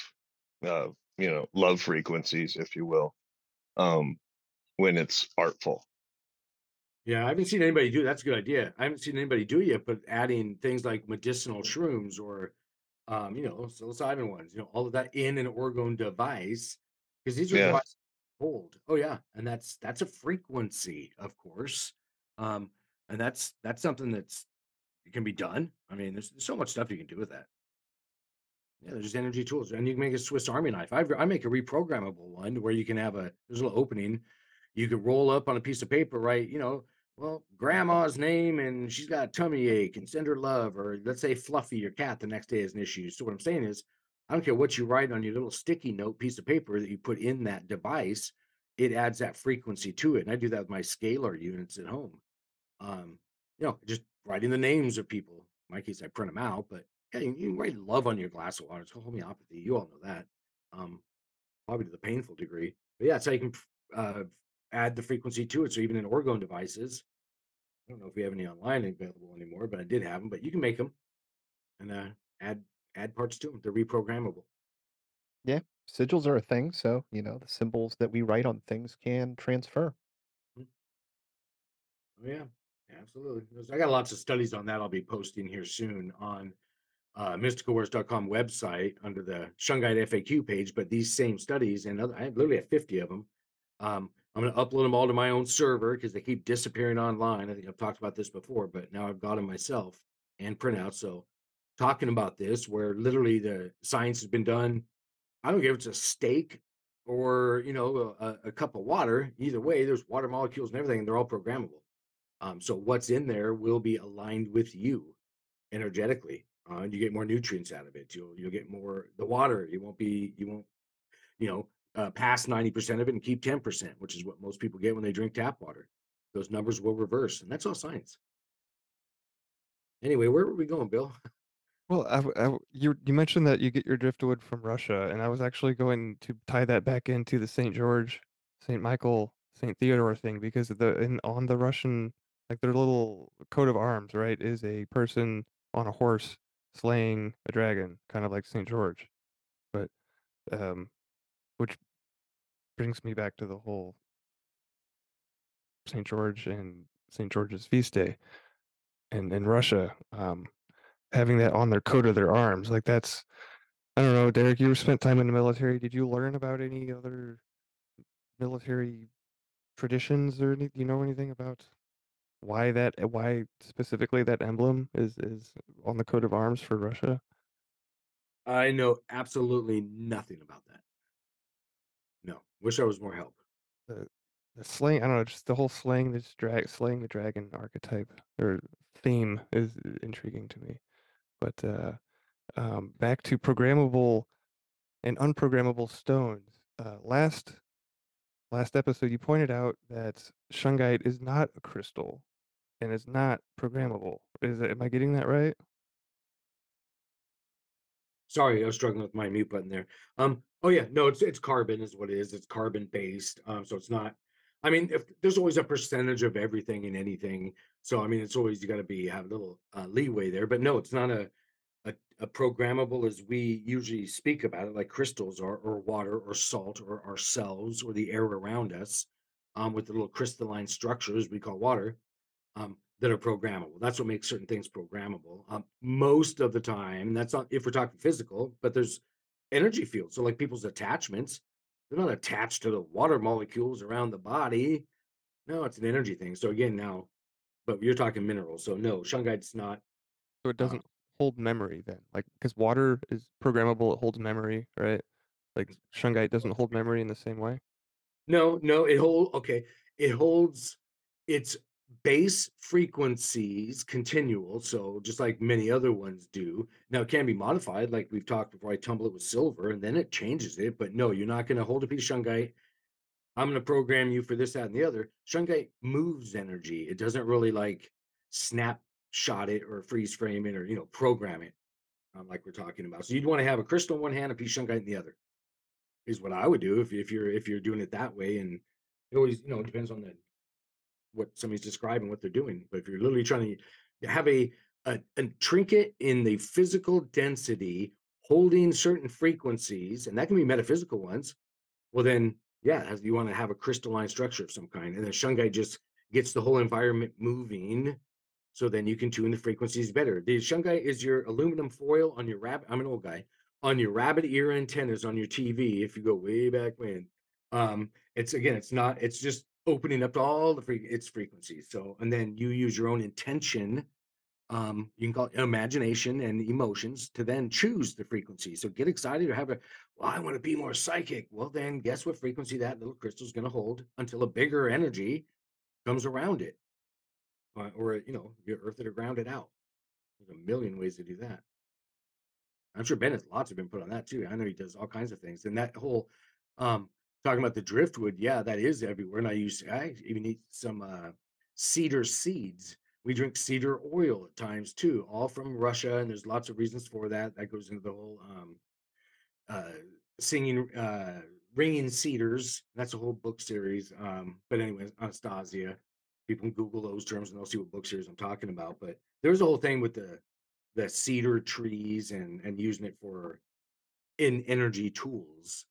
uh, you know love frequencies, if you will, um, when it's artful. Yeah, I haven't seen anybody do that's a good idea. I haven't seen anybody do it yet, but adding things like medicinal shrooms or um, you know, psilocybin ones, you know, all of that in an orgone device because these are Yeah, devices hold. Oh yeah, and that's that's a frequency, of course. Um, and that's that's something that's it can be done. I mean, there's, there's so much stuff you can do with that. Yeah, there's just energy tools, and you can make a Swiss Army knife. I've, I make a reprogrammable one where you can have a there's a little opening. You could roll up on a piece of paper, right? You know, well, grandma's name, and she's got a tummy ache, and send her love, or let's say Fluffy, your cat, the next day is an issue. So what I'm saying is, I don't care what you write on your little sticky note piece of paper that you put in that device, it adds that frequency to it. And I do that with my scalar units at home. Um, you know, just writing the names of people. In my case, I print them out, but yeah, you, you write love on your glass of water. It's homeopathy. You all know that. Um, probably to the painful degree. But yeah, how you can uh, add the frequency to it. So even in orgone devices, I don't know if we have any online available anymore, but I did have them. But you can make them and uh, add add parts to them. They're reprogrammable. Yeah, sigils are a thing, so, you know, the symbols that we write on things can transfer. Mm. Oh yeah, absolutely. I got lots of studies on that. I'll be posting here soon on uh, mysticalwares.com website under the Shungite FAQ page. But these same studies and other, I literally have 50 of them. Um, I'm going to upload them all to my own server because they keep disappearing online. I think I've talked about this before, but now I've got them myself and printouts. So talking about this, where literally the science has been done. I don't care if it's a steak or you know a, a cup of water. Either way, there's water molecules and everything. And they're all programmable. Um, so what's in there will be aligned with you energetically. Uh, you get more nutrients out of it. You'll you'll get more the water. You won't be you won't you know uh, pass ninety percent of it and keep ten percent, which is what most people get when they drink tap water. Those numbers will reverse, and that's all science. Anyway, where were we going, Bill? Well, I I you you mentioned that you get your driftwood from Russia, and I was actually going to tie that back into the St. George, St. Michael, St. Theodore thing because the in on the Russian like their little coat of arms, right, is a person on a horse slaying a dragon, kind of like St. George. But um, brings me back to the whole St. George and St. George's feast day, and in Russia, um, having that on their coat of their arms, like that's I don't know, Derek, you spent time in the military. Did you learn about any other military traditions or any, do you know anything about why that uh, why specifically that emblem is is on the coat of arms for Russia? I know absolutely nothing about that. Wish I was more help. The the slaying, I don't know, just the whole slaying this drag slaying the dragon archetype or theme is uh, intriguing to me. But uh, um, back to programmable and unprogrammable stones. Uh, last last episode, you pointed out that shungite is not a crystal and it's not programmable. Is it, am I getting that right? Sorry, I was struggling with my mute button there. Um, oh yeah, no, it's it's carbon is what it is. It's carbon based. Um, so it's not. I mean, if there's always a percentage of everything and anything, so I mean, it's always you got to be have a little uh, leeway there. But no, it's not a, a a programmable as we usually speak about it, like crystals are, or water, or salt, or ourselves, or the air around us, um, with the little crystalline structures we call water um, that are programmable. That's what makes certain things programmable. Um, most of the time, that's not if we're talking physical, but there's energy fields. So, like people's attachments, they're not attached to the water molecules around the body. No, it's an energy thing. So again, now, but you're talking minerals. So no, shungite's not. So it Uh, doesn't hold memory then, like because water is programmable, it holds memory, right? Like shungite doesn't hold memory in the same way. no, no. It hold okay. It holds its base frequencies continual. So just like many other ones do. Now it can be modified, like we've talked before. I tumble it with silver, and then it changes it. But no, you're not going to hold a piece of shungite I'm going to program you for this, that, and the other. Shungite moves energy. It doesn't really like snapshot it or freeze frame it or you know program it um, like we're talking about. So you'd want to have a crystal in one hand, a piece of shungite in the other. Is what I would do if if you're if you're doing it that way. And it always you know it depends on the what somebody's describing what they're doing. But if you're literally trying to have a a, a trinket in the physical density holding certain frequencies, and that can be metaphysical ones, well then yeah, you want to have a crystalline structure of some kind. And then shungite just gets the whole environment moving. So then you can tune the frequencies better. The shungite is your aluminum foil on your rabbit. I'm an old guy on your rabbit ear antennas on your TV. If you go way back when, um, it's again, it's not. It's just opening up to all the free its frequencies. So and then you use your own intention um, you can call it imagination and emotions to then choose the frequency. So get excited or have a, well, I want to be more psychic. Well, then guess what frequency that little crystal is going to hold until a bigger energy comes around it. Uh, or, you know, you earth it or ground it out. There's a million ways to do that. I'm sure Ben has lots have been put on that too. I know he does all kinds of things. And that whole um talking about the driftwood, yeah, that is everywhere. And I use I even eat some uh cedar seeds we drink cedar oil at times too, all from Russia, and there's lots of reasons for that. That goes into the whole um, uh, singing, uh, ringing cedars. That's a whole book series. Um, but anyways, Anastasia, people can Google those terms and they'll see what book series I'm talking about. But there's a whole thing with the the cedar trees and and using it for in energy tools.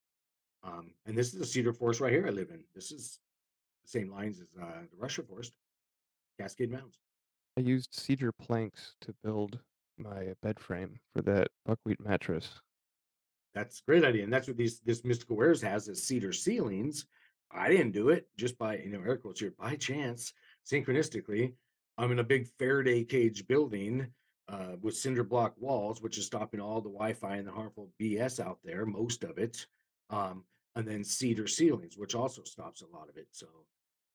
Um, and this is the cedar forest right here I live in. This is the same lines as uh, the Russia forest, Cascade Mountains. I used cedar planks to build my bed frame for that buckwheat mattress. That's a great idea, and that's what these this Mystical Wares has is cedar ceilings. I didn't do it just by you know air quotes here by chance, synchronistically. I'm in a big Faraday cage building uh, with cinder block walls, which is stopping all the Wi-Fi and the harmful BS out there, most of it. Um, and then cedar ceilings, which also stops a lot of it. So,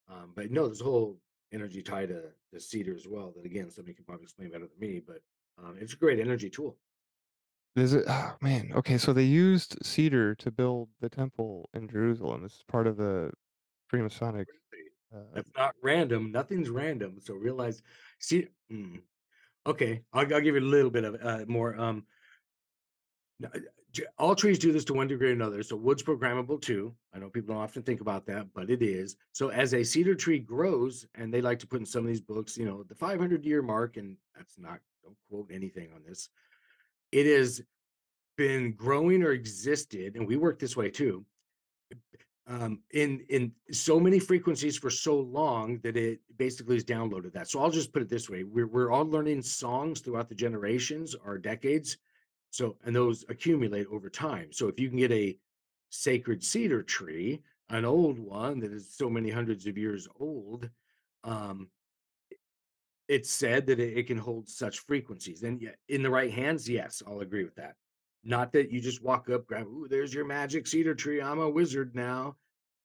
um, but no, there's a whole energy tied to the cedar as well. That again, somebody can probably explain better than me, but um, it's a great energy tool. Is it? Oh, man. Okay, so they used cedar to build the temple in Jerusalem. This is part of the Freemasonic. Uh, That's not random. Nothing's random. So realize, see, mm, okay, I'll, I'll give you a little bit of uh, more. Um, all trees do this to one degree or another. So wood's programmable too. I know people don't often think about that, but it is. So as a cedar tree grows, and they like to put in some of these books, you know, the 500 year mark, and that's not, don't quote anything on this. It has been growing or existed, and we work this way too. Um, in in so many frequencies for so long that it basically has downloaded that. So I'll just put it this way: we're we're all learning songs throughout the generations or decades, so, and those accumulate over time. So, if you can get a sacred cedar tree, an old one that is so many hundreds of years old, um, it's said that it, can hold such frequencies. And in the right hands, yes, I'll agree with that. Not that you just walk up, grab, ooh, there's your magic cedar tree. I'm a wizard now.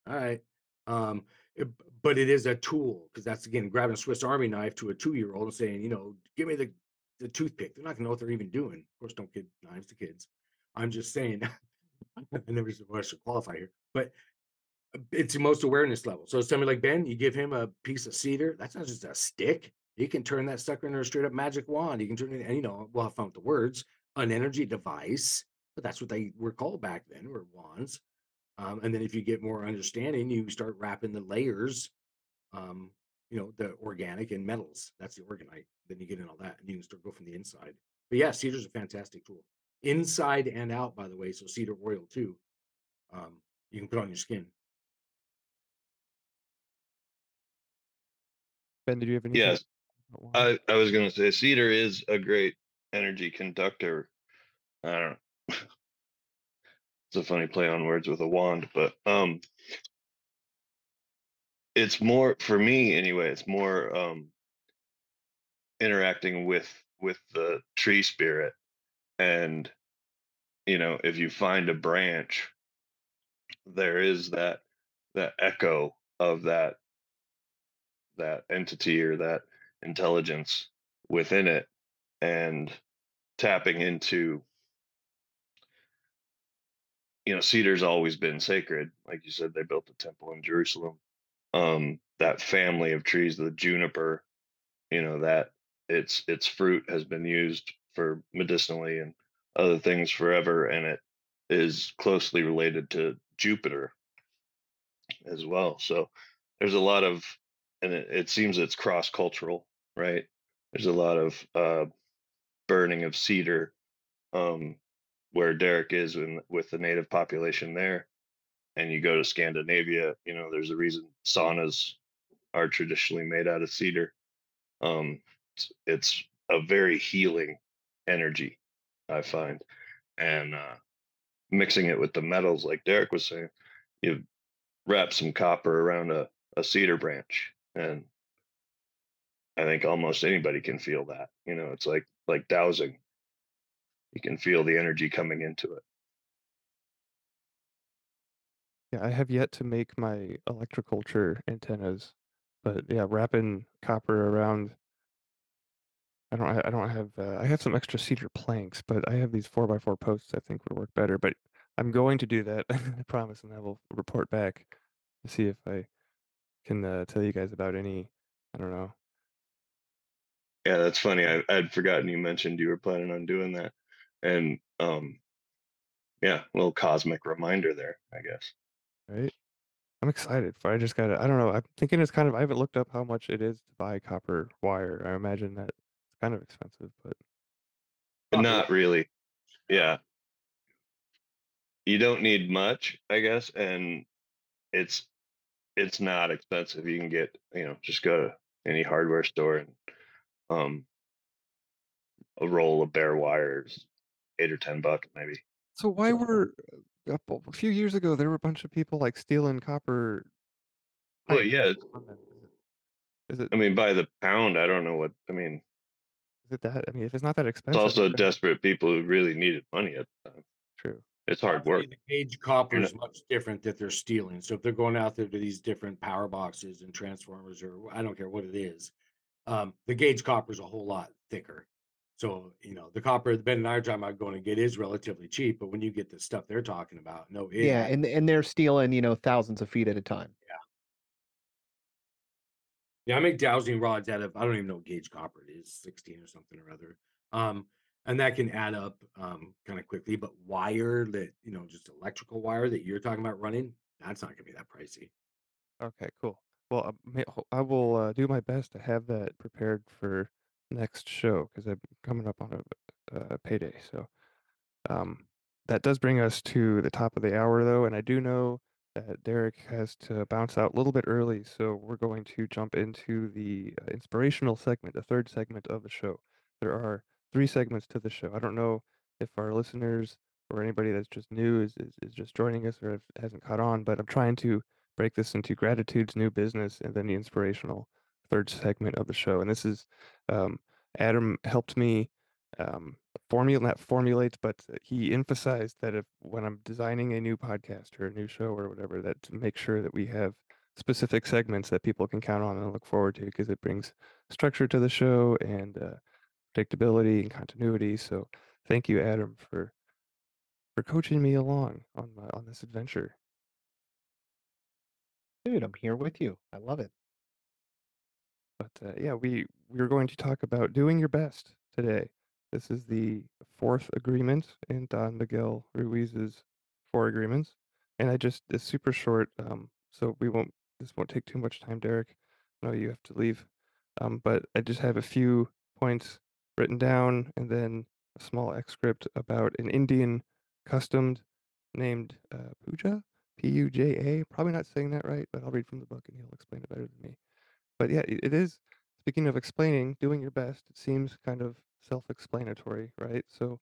All right. Um, it, but it is a tool because that's again grabbing a Swiss Army knife to a two year old and saying, you know, give me the the toothpick. They're not gonna know what they're even doing. Of course, don't give knives to kids. I'm just saying. I never I should qualify here, but uh, it's most awareness level. So somebody like Ben, you give him a piece of cedar. That's not just a stick. He can turn that sucker into a straight up magic wand. He can turn it, and you know, we'll have fun with the words, an energy device. But that's what they were called back then, were wands. Um, and then if you get more understanding, you start wrapping the layers um, you know, the organic and metals. That's the orgonite. Then you get in all that and you can start go from the inside. But yeah, cedar's a fantastic tool. Inside and out, by the way. So cedar oil too. Um, you can put on your skin. Ben, did you have any? Yes. I, I was gonna say cedar is a great energy conductor. I don't know. it's a funny play on words with a wand, but um it's more for me anyway it's more um interacting with with the tree spirit and you know if you find a branch there is that that echo of that that entity or that intelligence within it and tapping into you know, cedar's always been sacred. Like you said, they built the temple in Jerusalem. Um, that family of trees, the juniper, you know, that its its fruit has been used for medicinally and other things forever, and it is closely related to Jupiter as well. So there's a lot of, and it, it seems it's cross cultural, right? There's a lot of uh, burning of cedar um, where Derek is in, with the native population there. And you go to Scandinavia, you know, there's a reason saunas are traditionally made out of cedar. Um, it's, a very healing energy, I find. And uh, mixing it with the metals, like Derek was saying, you wrap some copper around a, a cedar branch and I think almost anybody can feel that. You know, it's like like dowsing. You can feel the energy coming into it. Yeah, I have yet to make my electroculture antennas, but yeah, wrapping copper around. I don't. I don't have. Uh, I have some extra cedar planks, but I have these four by four posts. I think would work better. But I'm going to do that. I promise, and I will report back to see if I can uh, tell you guys about any. I don't know. Yeah, that's funny. I, I'd forgotten you mentioned you were planning on doing that, and um, yeah, a little cosmic reminder there, I guess. Right. I'm excited for. I just gotta. I don't know. I'm thinking it's kind of. I haven't looked up how much it is to buy copper wire. I imagine that kind of expensive, but Not really. Yeah. You don't need much, I guess, and it's it's not expensive. You can get, you know, just go to any hardware store and um a roll of bare wires, eight or ten bucks maybe. So why were uh, a few years ago there were a bunch of people like stealing copper Well, yeah. Is it I mean, by the pound, I don't know what. I mean, it that? I mean, if it's not that it's expensive, also then desperate people who really needed money at the time. true. It's hard Obviously, work. The gauge copper is much different that they're stealing. So if they're going out there to these different power boxes and transformers, or I don't care what it is, um, the gauge copper is a whole lot thicker. So you know the copper that Ben and I are talking about going to get is relatively cheap, but when you get the stuff they're talking about, no, it Yeah, and and they're stealing, you know, thousands of feet at a time. Yeah, I make dowsing rods out of I don't even know what gauge copper it is, 16 or something or other. Um, and that can add up um kind of quickly, but wire that you know, just electrical wire that you're talking about running, that's not gonna be that pricey. Okay, cool. Well, ho- I will uh, do my best to have that prepared for next show because I'm coming up on a, a payday. So um, that does bring us to the top of the hour, though, and I do know that Derek has to bounce out a little bit early, so we're going to jump into the uh, inspirational segment, the third segment of the show. There are three segments to the show. I don't know if our listeners or anybody that's just new is, is, is just joining us or if hasn't caught on, but I'm trying to break this into gratitudes, new business, and then the inspirational third segment of the show. And this is um, Adam helped me um, formulate not formulate, but he emphasized that if when I'm designing a new podcast or a new show or whatever, that to make sure that we have specific segments that people can count on and look forward to because it brings structure to the show and uh, predictability and continuity. So thank you, Adam, for for coaching me along on my, on this adventure. Dude, I'm here with you. I love it. But uh, yeah, we we're going to talk about doing your best today. This is the fourth agreement in Don Miguel Ruiz's four agreements, and I just it's super short, um, so we won't this won't take too much time, Derek. I know you have to leave, um, but I just have a few points written down, and then a small excerpt about an Indian custom named uh, Puja, P-U-J-A. Probably not saying that right, but I'll read from the book, and he'll explain it better than me. But yeah, it is speaking of explaining, doing your best, it seems kind of self-explanatory, right? So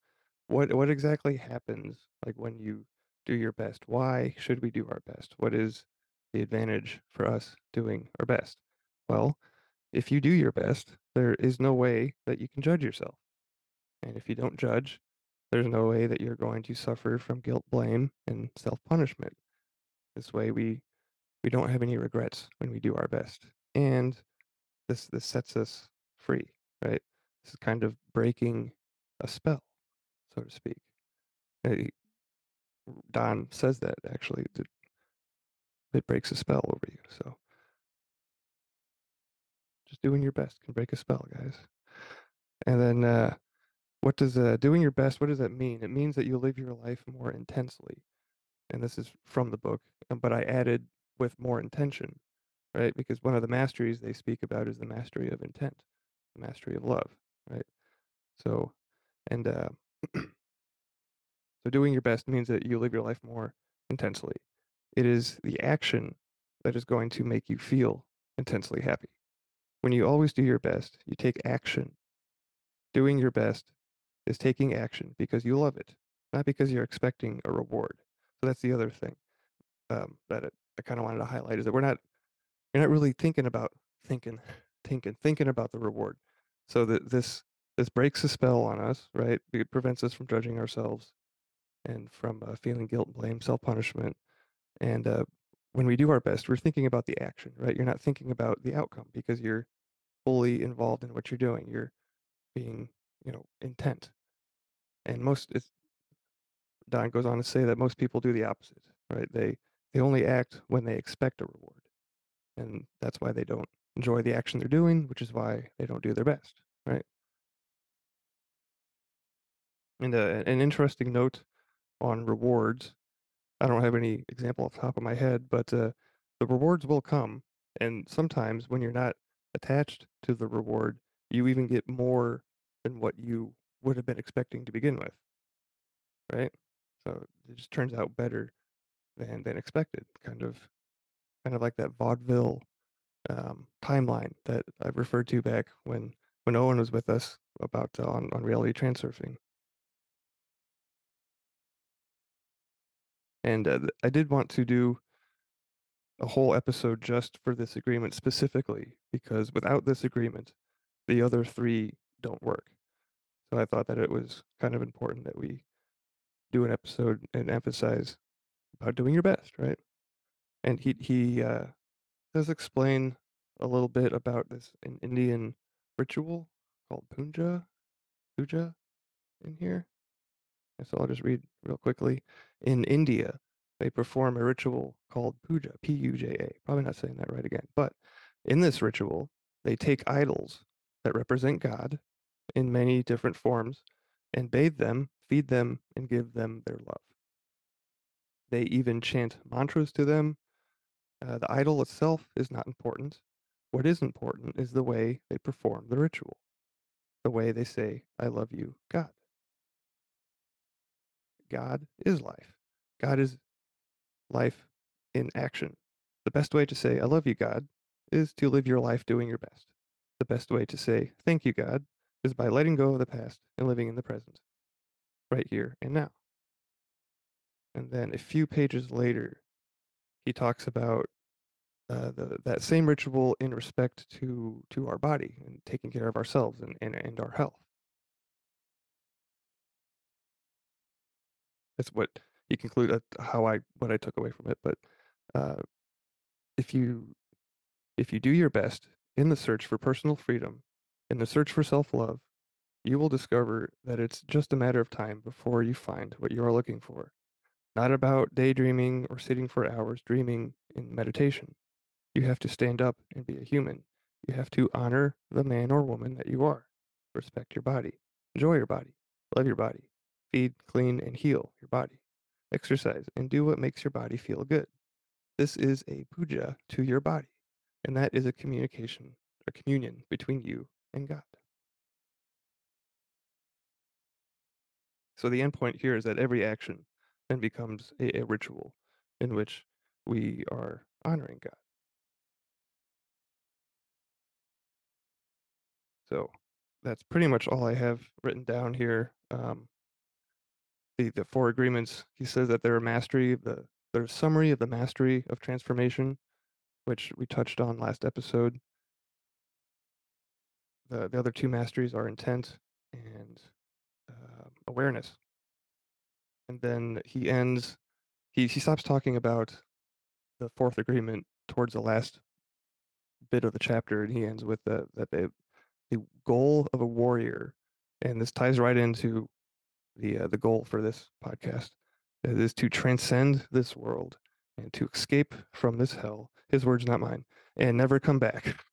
what what exactly happens like when you do your best? Why should we do our best? What is the advantage for us doing our best? Well, if you do your best, there is no way that you can judge yourself. And if you don't judge, there's no way that you're going to suffer from guilt, blame, and self-punishment. This way we we don't have any regrets when we do our best. And this this sets us free, right? This is kind of breaking a spell, so to speak. Don says that actually it, it breaks a spell over you. So just doing your best can break a spell, guys. And then uh, what does uh, doing your best? What does that mean? It means that you live your life more intensely. And this is from the book, um, but I added with more intention, right? Because one of the masteries they speak about is the mastery of intent, the mastery of love, right? So, and uh, so doing your best means that you live your life more intensely. It is the action that is going to make you feel intensely happy. When you always do your best, you take action. Doing your best is taking action because you love it, not because you're expecting a reward. So that's the other thing um, that it, I kind of wanted to highlight is that we're not you're not really thinking about thinking thinking thinking about the reward. So that this this breaks a spell on us, right? It prevents us from judging ourselves and from uh, feeling guilt, blame, self punishment, and uh, when we do our best, we're thinking about the action, right? You're not thinking about the outcome because you're fully involved in what you're doing. You're being, you know, intent. And most, it's, Don goes on to say that most people do the opposite, right? They they only act when they expect a reward, and that's why they don't enjoy the action they're doing, which is why they don't do their best, right? And uh, an interesting note on rewards I don't have any example off the top of my head, but uh, the rewards will come. And sometimes when you're not attached to the reward, you even get more than what you would have been expecting to begin with. Right? So it just turns out better than than expected. Kind of kind of like that vaudeville um, timeline that I referred to back when when Owen was with us about uh, on on reality transurfing. And uh, I did want to do a whole episode just for this agreement specifically because without this agreement, the other three don't work. So I thought that it was kind of important that we do an episode and emphasize about doing your best, right? And he he uh, does explain a little bit about this an Indian ritual called puja, puja, in here. So I'll just read real quickly. In India, they perform a ritual called puja, P U J A. Probably not saying that right again. But in this ritual, they take idols that represent God in many different forms and bathe them, feed them, and give them their love. They even chant mantras to them. Uh, the idol itself is not important. What is important is the way they perform the ritual, the way they say, I love you, God. God is life. God is life in action. The best way to say, I love you, God, is to live your life doing your best. The best way to say, thank you, God, is by letting go of the past and living in the present, right here and now. And then a few pages later, he talks about uh, the, that same ritual in respect to, to our body and taking care of ourselves and, and, and our health. That's what he concluded how I what I took away from it. But uh, if you if you do your best in the search for personal freedom, in the search for self love, you will discover that it's just a matter of time before you find what you are looking for. Not about daydreaming or sitting for hours dreaming in meditation. You have to stand up and be a human. You have to honor the man or woman that you are. Respect your body. Enjoy your body. Love your body. Feed, clean, and heal your body. Exercise and do what makes your body feel good. This is a puja to your body, and that is a communication, a communion between you and God. So the end point here is that every action then becomes a, a ritual in which we are honoring God. So that's pretty much all I have written down here. Um, the the four agreements. He says that they're a mastery. The their summary of the mastery of transformation, which we touched on last episode. The the other two masteries are intent and uh, awareness. And then he ends. He he stops talking about the fourth agreement towards the last bit of the chapter, and he ends with the that the the goal of a warrior, and this ties right into the uh, the goal for this podcast is to transcend this world and to escape from this hell. His words, not mine, and never come back.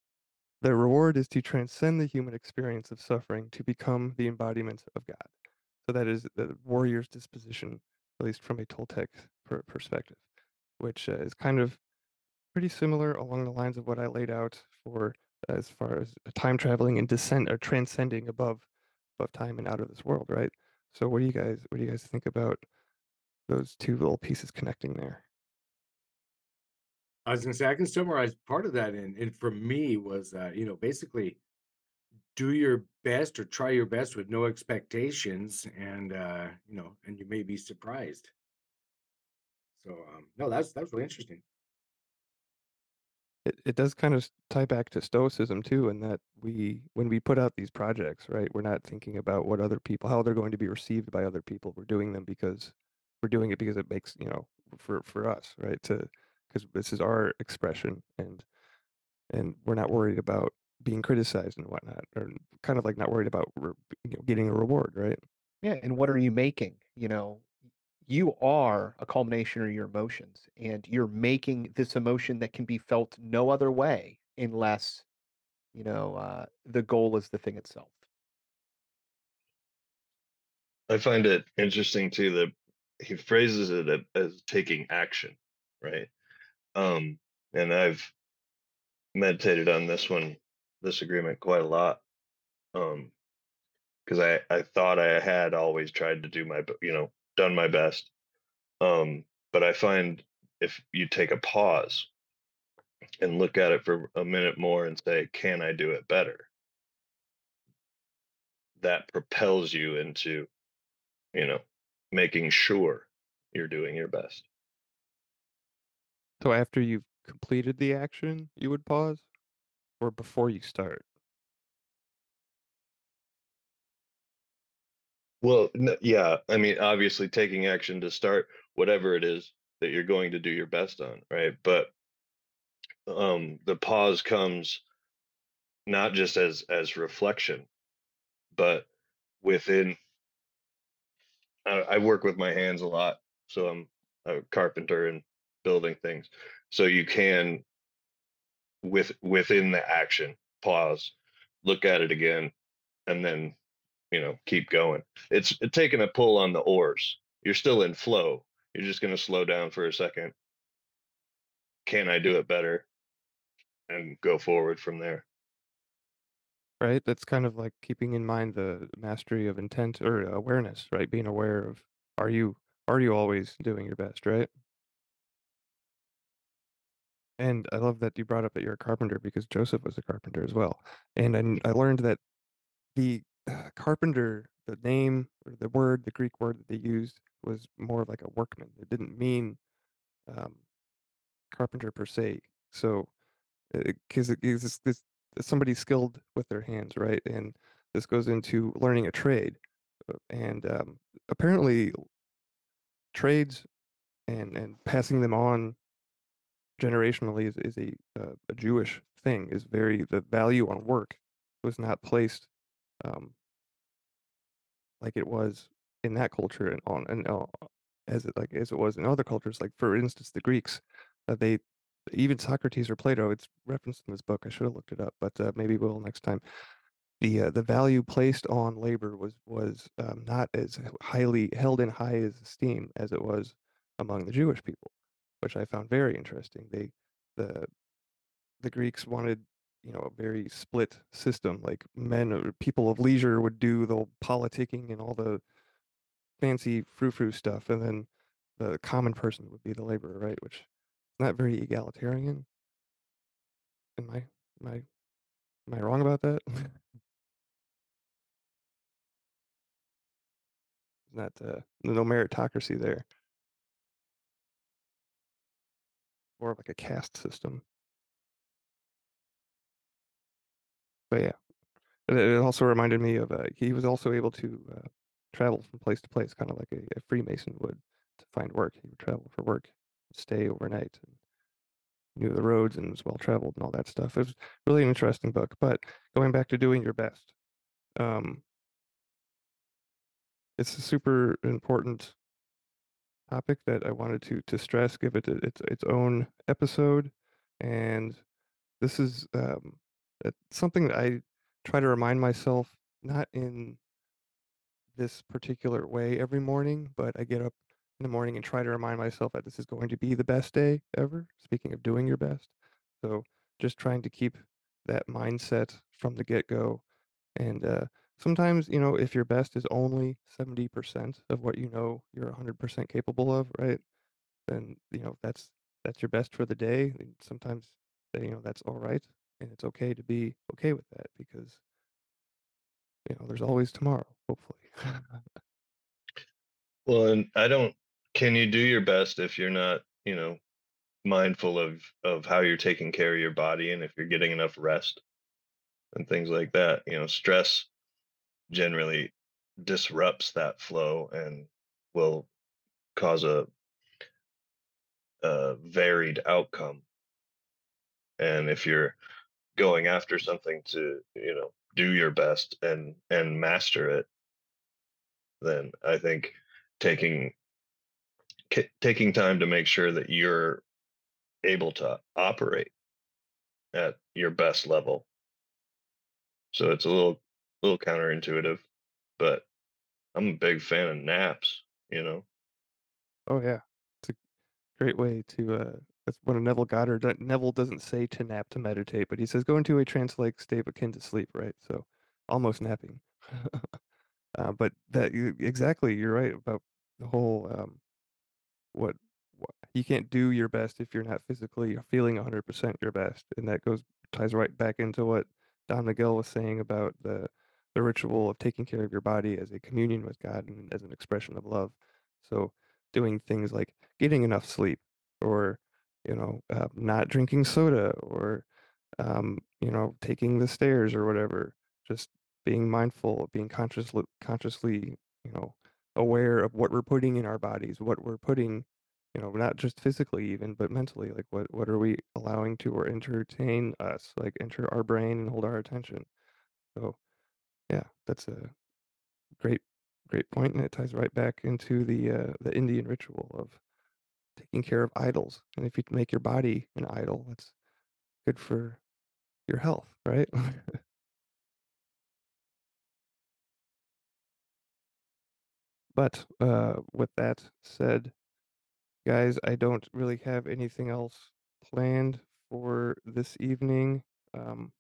The reward is to transcend the human experience of suffering to become the embodiment of God. So that is the warrior's disposition, at least from a Toltec per- perspective, which uh, is kind of pretty similar along the lines of what I laid out for as far as time traveling and descent or transcending above above time and out of this world, right? So what do you guys what do you guys think about those two little pieces connecting there? I was gonna say I can summarize part of that and and for me was uh, you know, basically do your best or try your best with no expectations and uh, you know, and you may be surprised. So um no, that's that's really interesting. It it does kind of tie back to stoicism too, in that we when we put out these projects, right, we're not thinking about what other people how they're going to be received by other people. We're doing them because we're doing it because it makes, you know, for for us, right? To because this is our expression and and we're not worried about being criticized and whatnot, or kind of like not worried about re- you know, getting a reward, right? Yeah, and what are you making? You know, you are a culmination of your emotions, and you're making this emotion that can be felt no other way unless, you know, uh, the goal is the thing itself. I find it interesting too that he phrases it as taking action, right? Um, and I've meditated on this one, this agreement quite a lot. Um, because I I thought I had always tried to do my you know done my best. Um, but I find if you take a pause and look at it for a minute more and say, can I do it better? That propels you into you know making sure you're doing your best. So after you've completed the action, you would pause, or before you start. Well, yeah, I mean, obviously taking action to start whatever it is that you're going to do your best on, right? But um the pause comes not just as as reflection, but within I, I work with my hands a lot, so I'm a carpenter and building things. So you can with within the action pause, look at it again, and then you know keep going. It's taking a pull on the oars. You're still in flow. You're just going to slow down for a second. Can I do it better? And go forward from there. right? That's kind of like keeping in mind the mastery of intent or awareness, right? Being aware of are you are you always doing your best, right? And I love that you brought up that you're a carpenter because Joseph was a carpenter as well. And I, I learned that the uh, carpenter, the name or the word, the Greek word that they used was more of like a workman. It didn't mean um, carpenter per se. So because it is this, this somebody skilled with their hands, right? And this goes into learning a trade, uh, and um, apparently trades and and passing them on generationally is, is a uh, a Jewish thing. Is very the value on work was not placed um, like it was in that culture and on and uh, as it like as it was in other cultures. Like for instance, the Greeks, uh, they even Socrates or Plato. It's referenced in this book. I should have looked it up, but uh, maybe we'll next time. The uh, the value placed on labor was was um, not as highly held in high as esteem as it was among the Jewish people, which I found very interesting. They the the Greeks wanted you know a very split system like men or people of leisure would do the politicking and all the fancy frou-frou stuff, and then the common person would be the laborer, right? Which is not very egalitarian. Am I am I am I wrong about that? Not uh, no meritocracy there. More of like a caste system. But yeah, it, also reminded me of uh, he was also able to uh, travel from place to place, kind of like a, a Freemason would to find work. He would travel for work, stay overnight, and knew the roads and was well traveled and all that stuff. It was really an interesting book. But going back to doing your best, um, it's a super important topic that I wanted to to stress, give it its its own episode, and this is um, something that I try to remind myself not in this particular way every morning, but I get up in the morning and try to remind myself that this is going to be the best day ever. Speaking of doing your best, so just trying to keep that mindset from the get go and uh, sometimes, you know, if your best is only 70% of what you know you're 100% capable of, right? Then, you know, that's that's your best for the day. And sometimes, you know, that's all right. And it's okay to be okay with that because, you know, there's always tomorrow, hopefully. Well, and I don't can you do your best if you're not, you know, mindful of of how you're taking care of your body and if you're getting enough rest and things like that. You know, stress generally disrupts that flow and will cause a, a varied outcome. And if you're going after something to, you know, do your best and and master it, then I think taking taking time to make sure that you're able to operate at your best level. So it's a little little counterintuitive, but I'm a big fan of naps, you know. oh yeah, it's a great way to. Uh, that's one of Neville Goddard. Neville doesn't say to nap to meditate, but he says go into a trance-like state akin to sleep, right? So almost napping. Uh, but that you exactly, you're right about the whole um, what, what you can't do your best if you're not physically feeling 100% your best, and that goes ties right back into what Don Miguel was saying about the the ritual of taking care of your body as a communion with God and as an expression of love. So doing things like getting enough sleep, or you know, uh, not drinking soda, or um, you know, taking the stairs or whatever. Just being mindful, being consciously consciously, you know, aware of what we're putting in our bodies, what we're putting, you know, not just physically even, but mentally. Like what what are we allowing to or entertain us, like enter our brain and hold our attention. So yeah, that's a great great point, and it ties right back into the uh, the Indian ritual of taking care of idols. And if you make your body an idol, that's good for your health, right? But, uh, with that said, guys, I don't really have anything else planned for this evening. Um,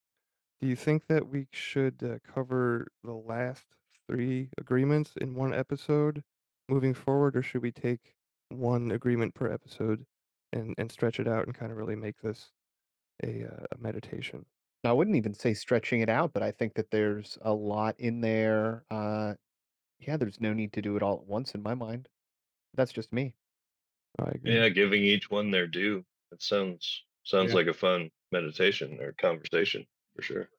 do you think that we should, uh, cover the last 3 agreements in 1 episode moving forward, or should we take 1 agreement per episode and and stretch it out and kinda really make this a, uh, a meditation? I wouldn't even say stretching it out, but I think that there's a lot in there. Uh, yeah, there's no need to do it all at once in my mind. That's just me. I agree. Yeah, giving each one their due. It sounds sounds Yeah. like a fun meditation or conversation for sure.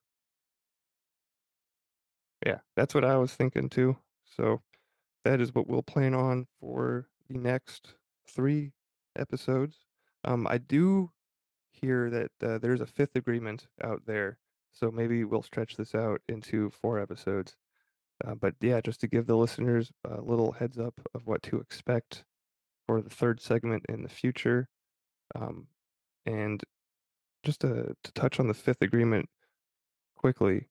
Yeah, that's what I was thinking too. So that is what we'll plan on for the next three episodes. Um, I do hear that uh, there's a fifth agreement out there, so maybe we'll stretch this out into four episodes. Uh, but yeah, just to give the listeners a little heads up of what to expect for the third segment in the future. Um, and just to, to touch on the fifth agreement quickly,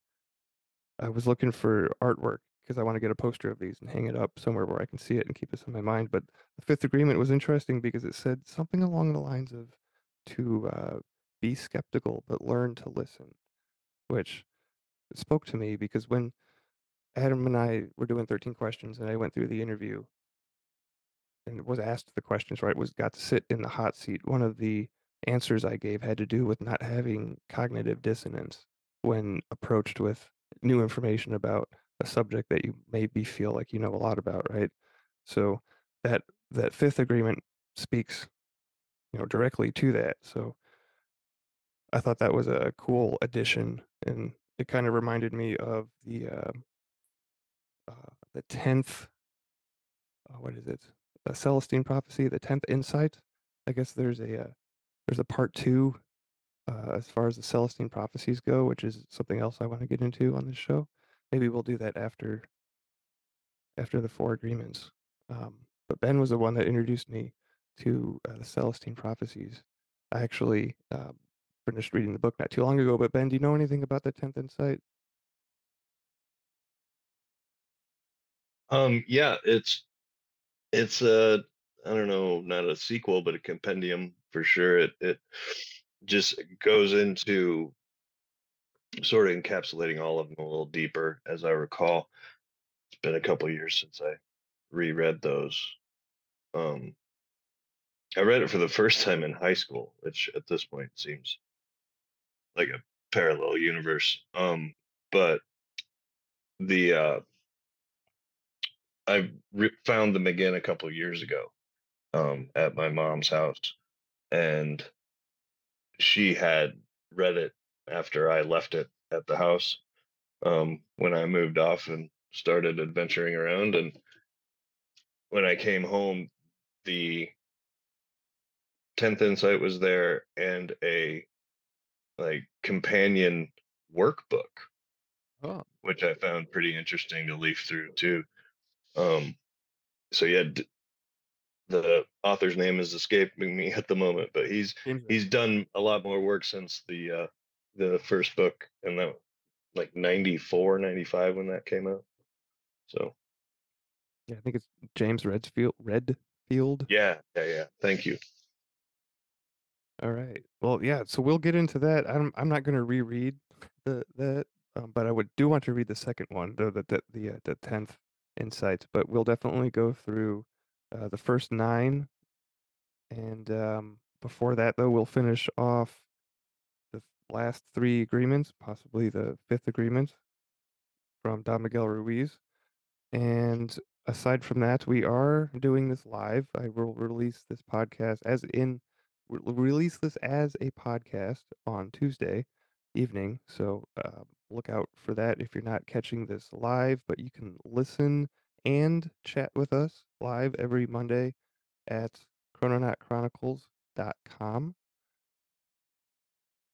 I was looking for artwork because I want to get a poster of these and hang it up somewhere where I can see it and keep this in my mind. But the fifth agreement was interesting because it said something along the lines of to uh, be skeptical but learn to listen, which spoke to me because when Adam and I were doing 13 questions and I went through the interview and was asked the questions, right, was got to sit in the hot seat. One of the answers I gave had to do with not having cognitive dissonance when approached with new information about a subject that you maybe feel like you know a lot about, right? So that that fifth agreement speaks, you know, directly to that. So I thought that was a cool addition, and it kind of reminded me of the uh, uh, the tenth uh, what is it? A Celestine prophecy, the tenth insight. I guess there's a uh, there's a part two uh, as far as the Celestine prophecies go, which is something else I want to get into on this show. Maybe we'll do that after after the four agreements. Um, but Ben was the one that introduced me to uh, the Celestine prophecies. I actually uh, finished reading the book not too long ago. But Ben, do you know anything about the tenth insight? Um, yeah, it's it's a I don't know, not a sequel, but a compendium for sure. It it just goes into sort of encapsulating all of them a little deeper, as I recall. It's been a couple years since I reread those. Um, I read it for the first time in high school, which at this point seems like a parallel universe. Um, but the uh, I re- found them again a couple years ago um, at my mom's house, and she had read it after I left it at the house um, when I moved off and started adventuring around. And when I came home, the 10th Insight was there and a like companion workbook, Oh, which I found pretty interesting to leaf through too. Um, so yeah, d- the author's name is escaping me at the moment, but he's he's done a lot more work since the uh the first book and that like 94 95 when that came out so yeah, I think it's James Redfield. Redfield. yeah yeah yeah thank you All right. Well, yeah. So we'll get into that. I'm I'm not going to reread the that, um, but I would do want to read the second one, the the the the, uh, the tenth insights. But we'll definitely go through uh, the first nine, and um, before that, though, we'll finish off the last three agreements, possibly the fifth agreement from Don Miguel Ruiz. And aside from that, we are doing this live. I will release this podcast as in we'll release this as a podcast on Tuesday evening. So uh, look out for that if you're not catching this live, but you can listen and chat with us live every Monday at krononautchronicles.com.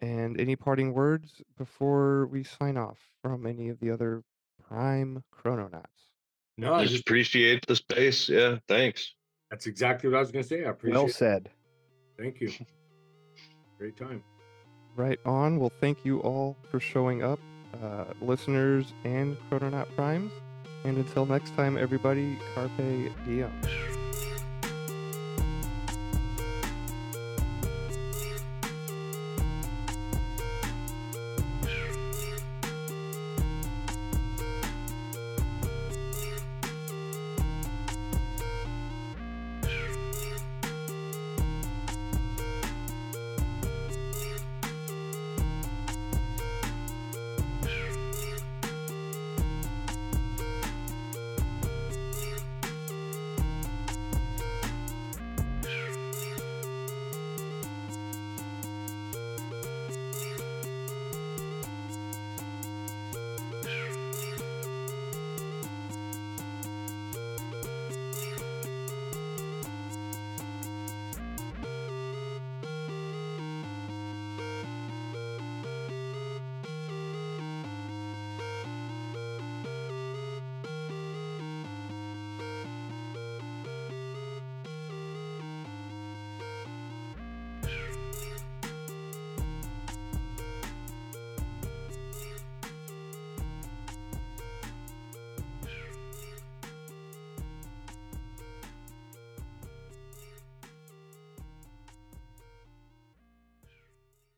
And any parting words before we sign off from any of the other prime krononauts? No, I just just appreciate the space yeah thanks that's exactly what I was going to say. I appreciate. Well it. said. Thank you. Great time. Right on. Well, thank you all for showing up, uh, listeners and Krononaut Primes. And until next time, everybody, Carpe Diem.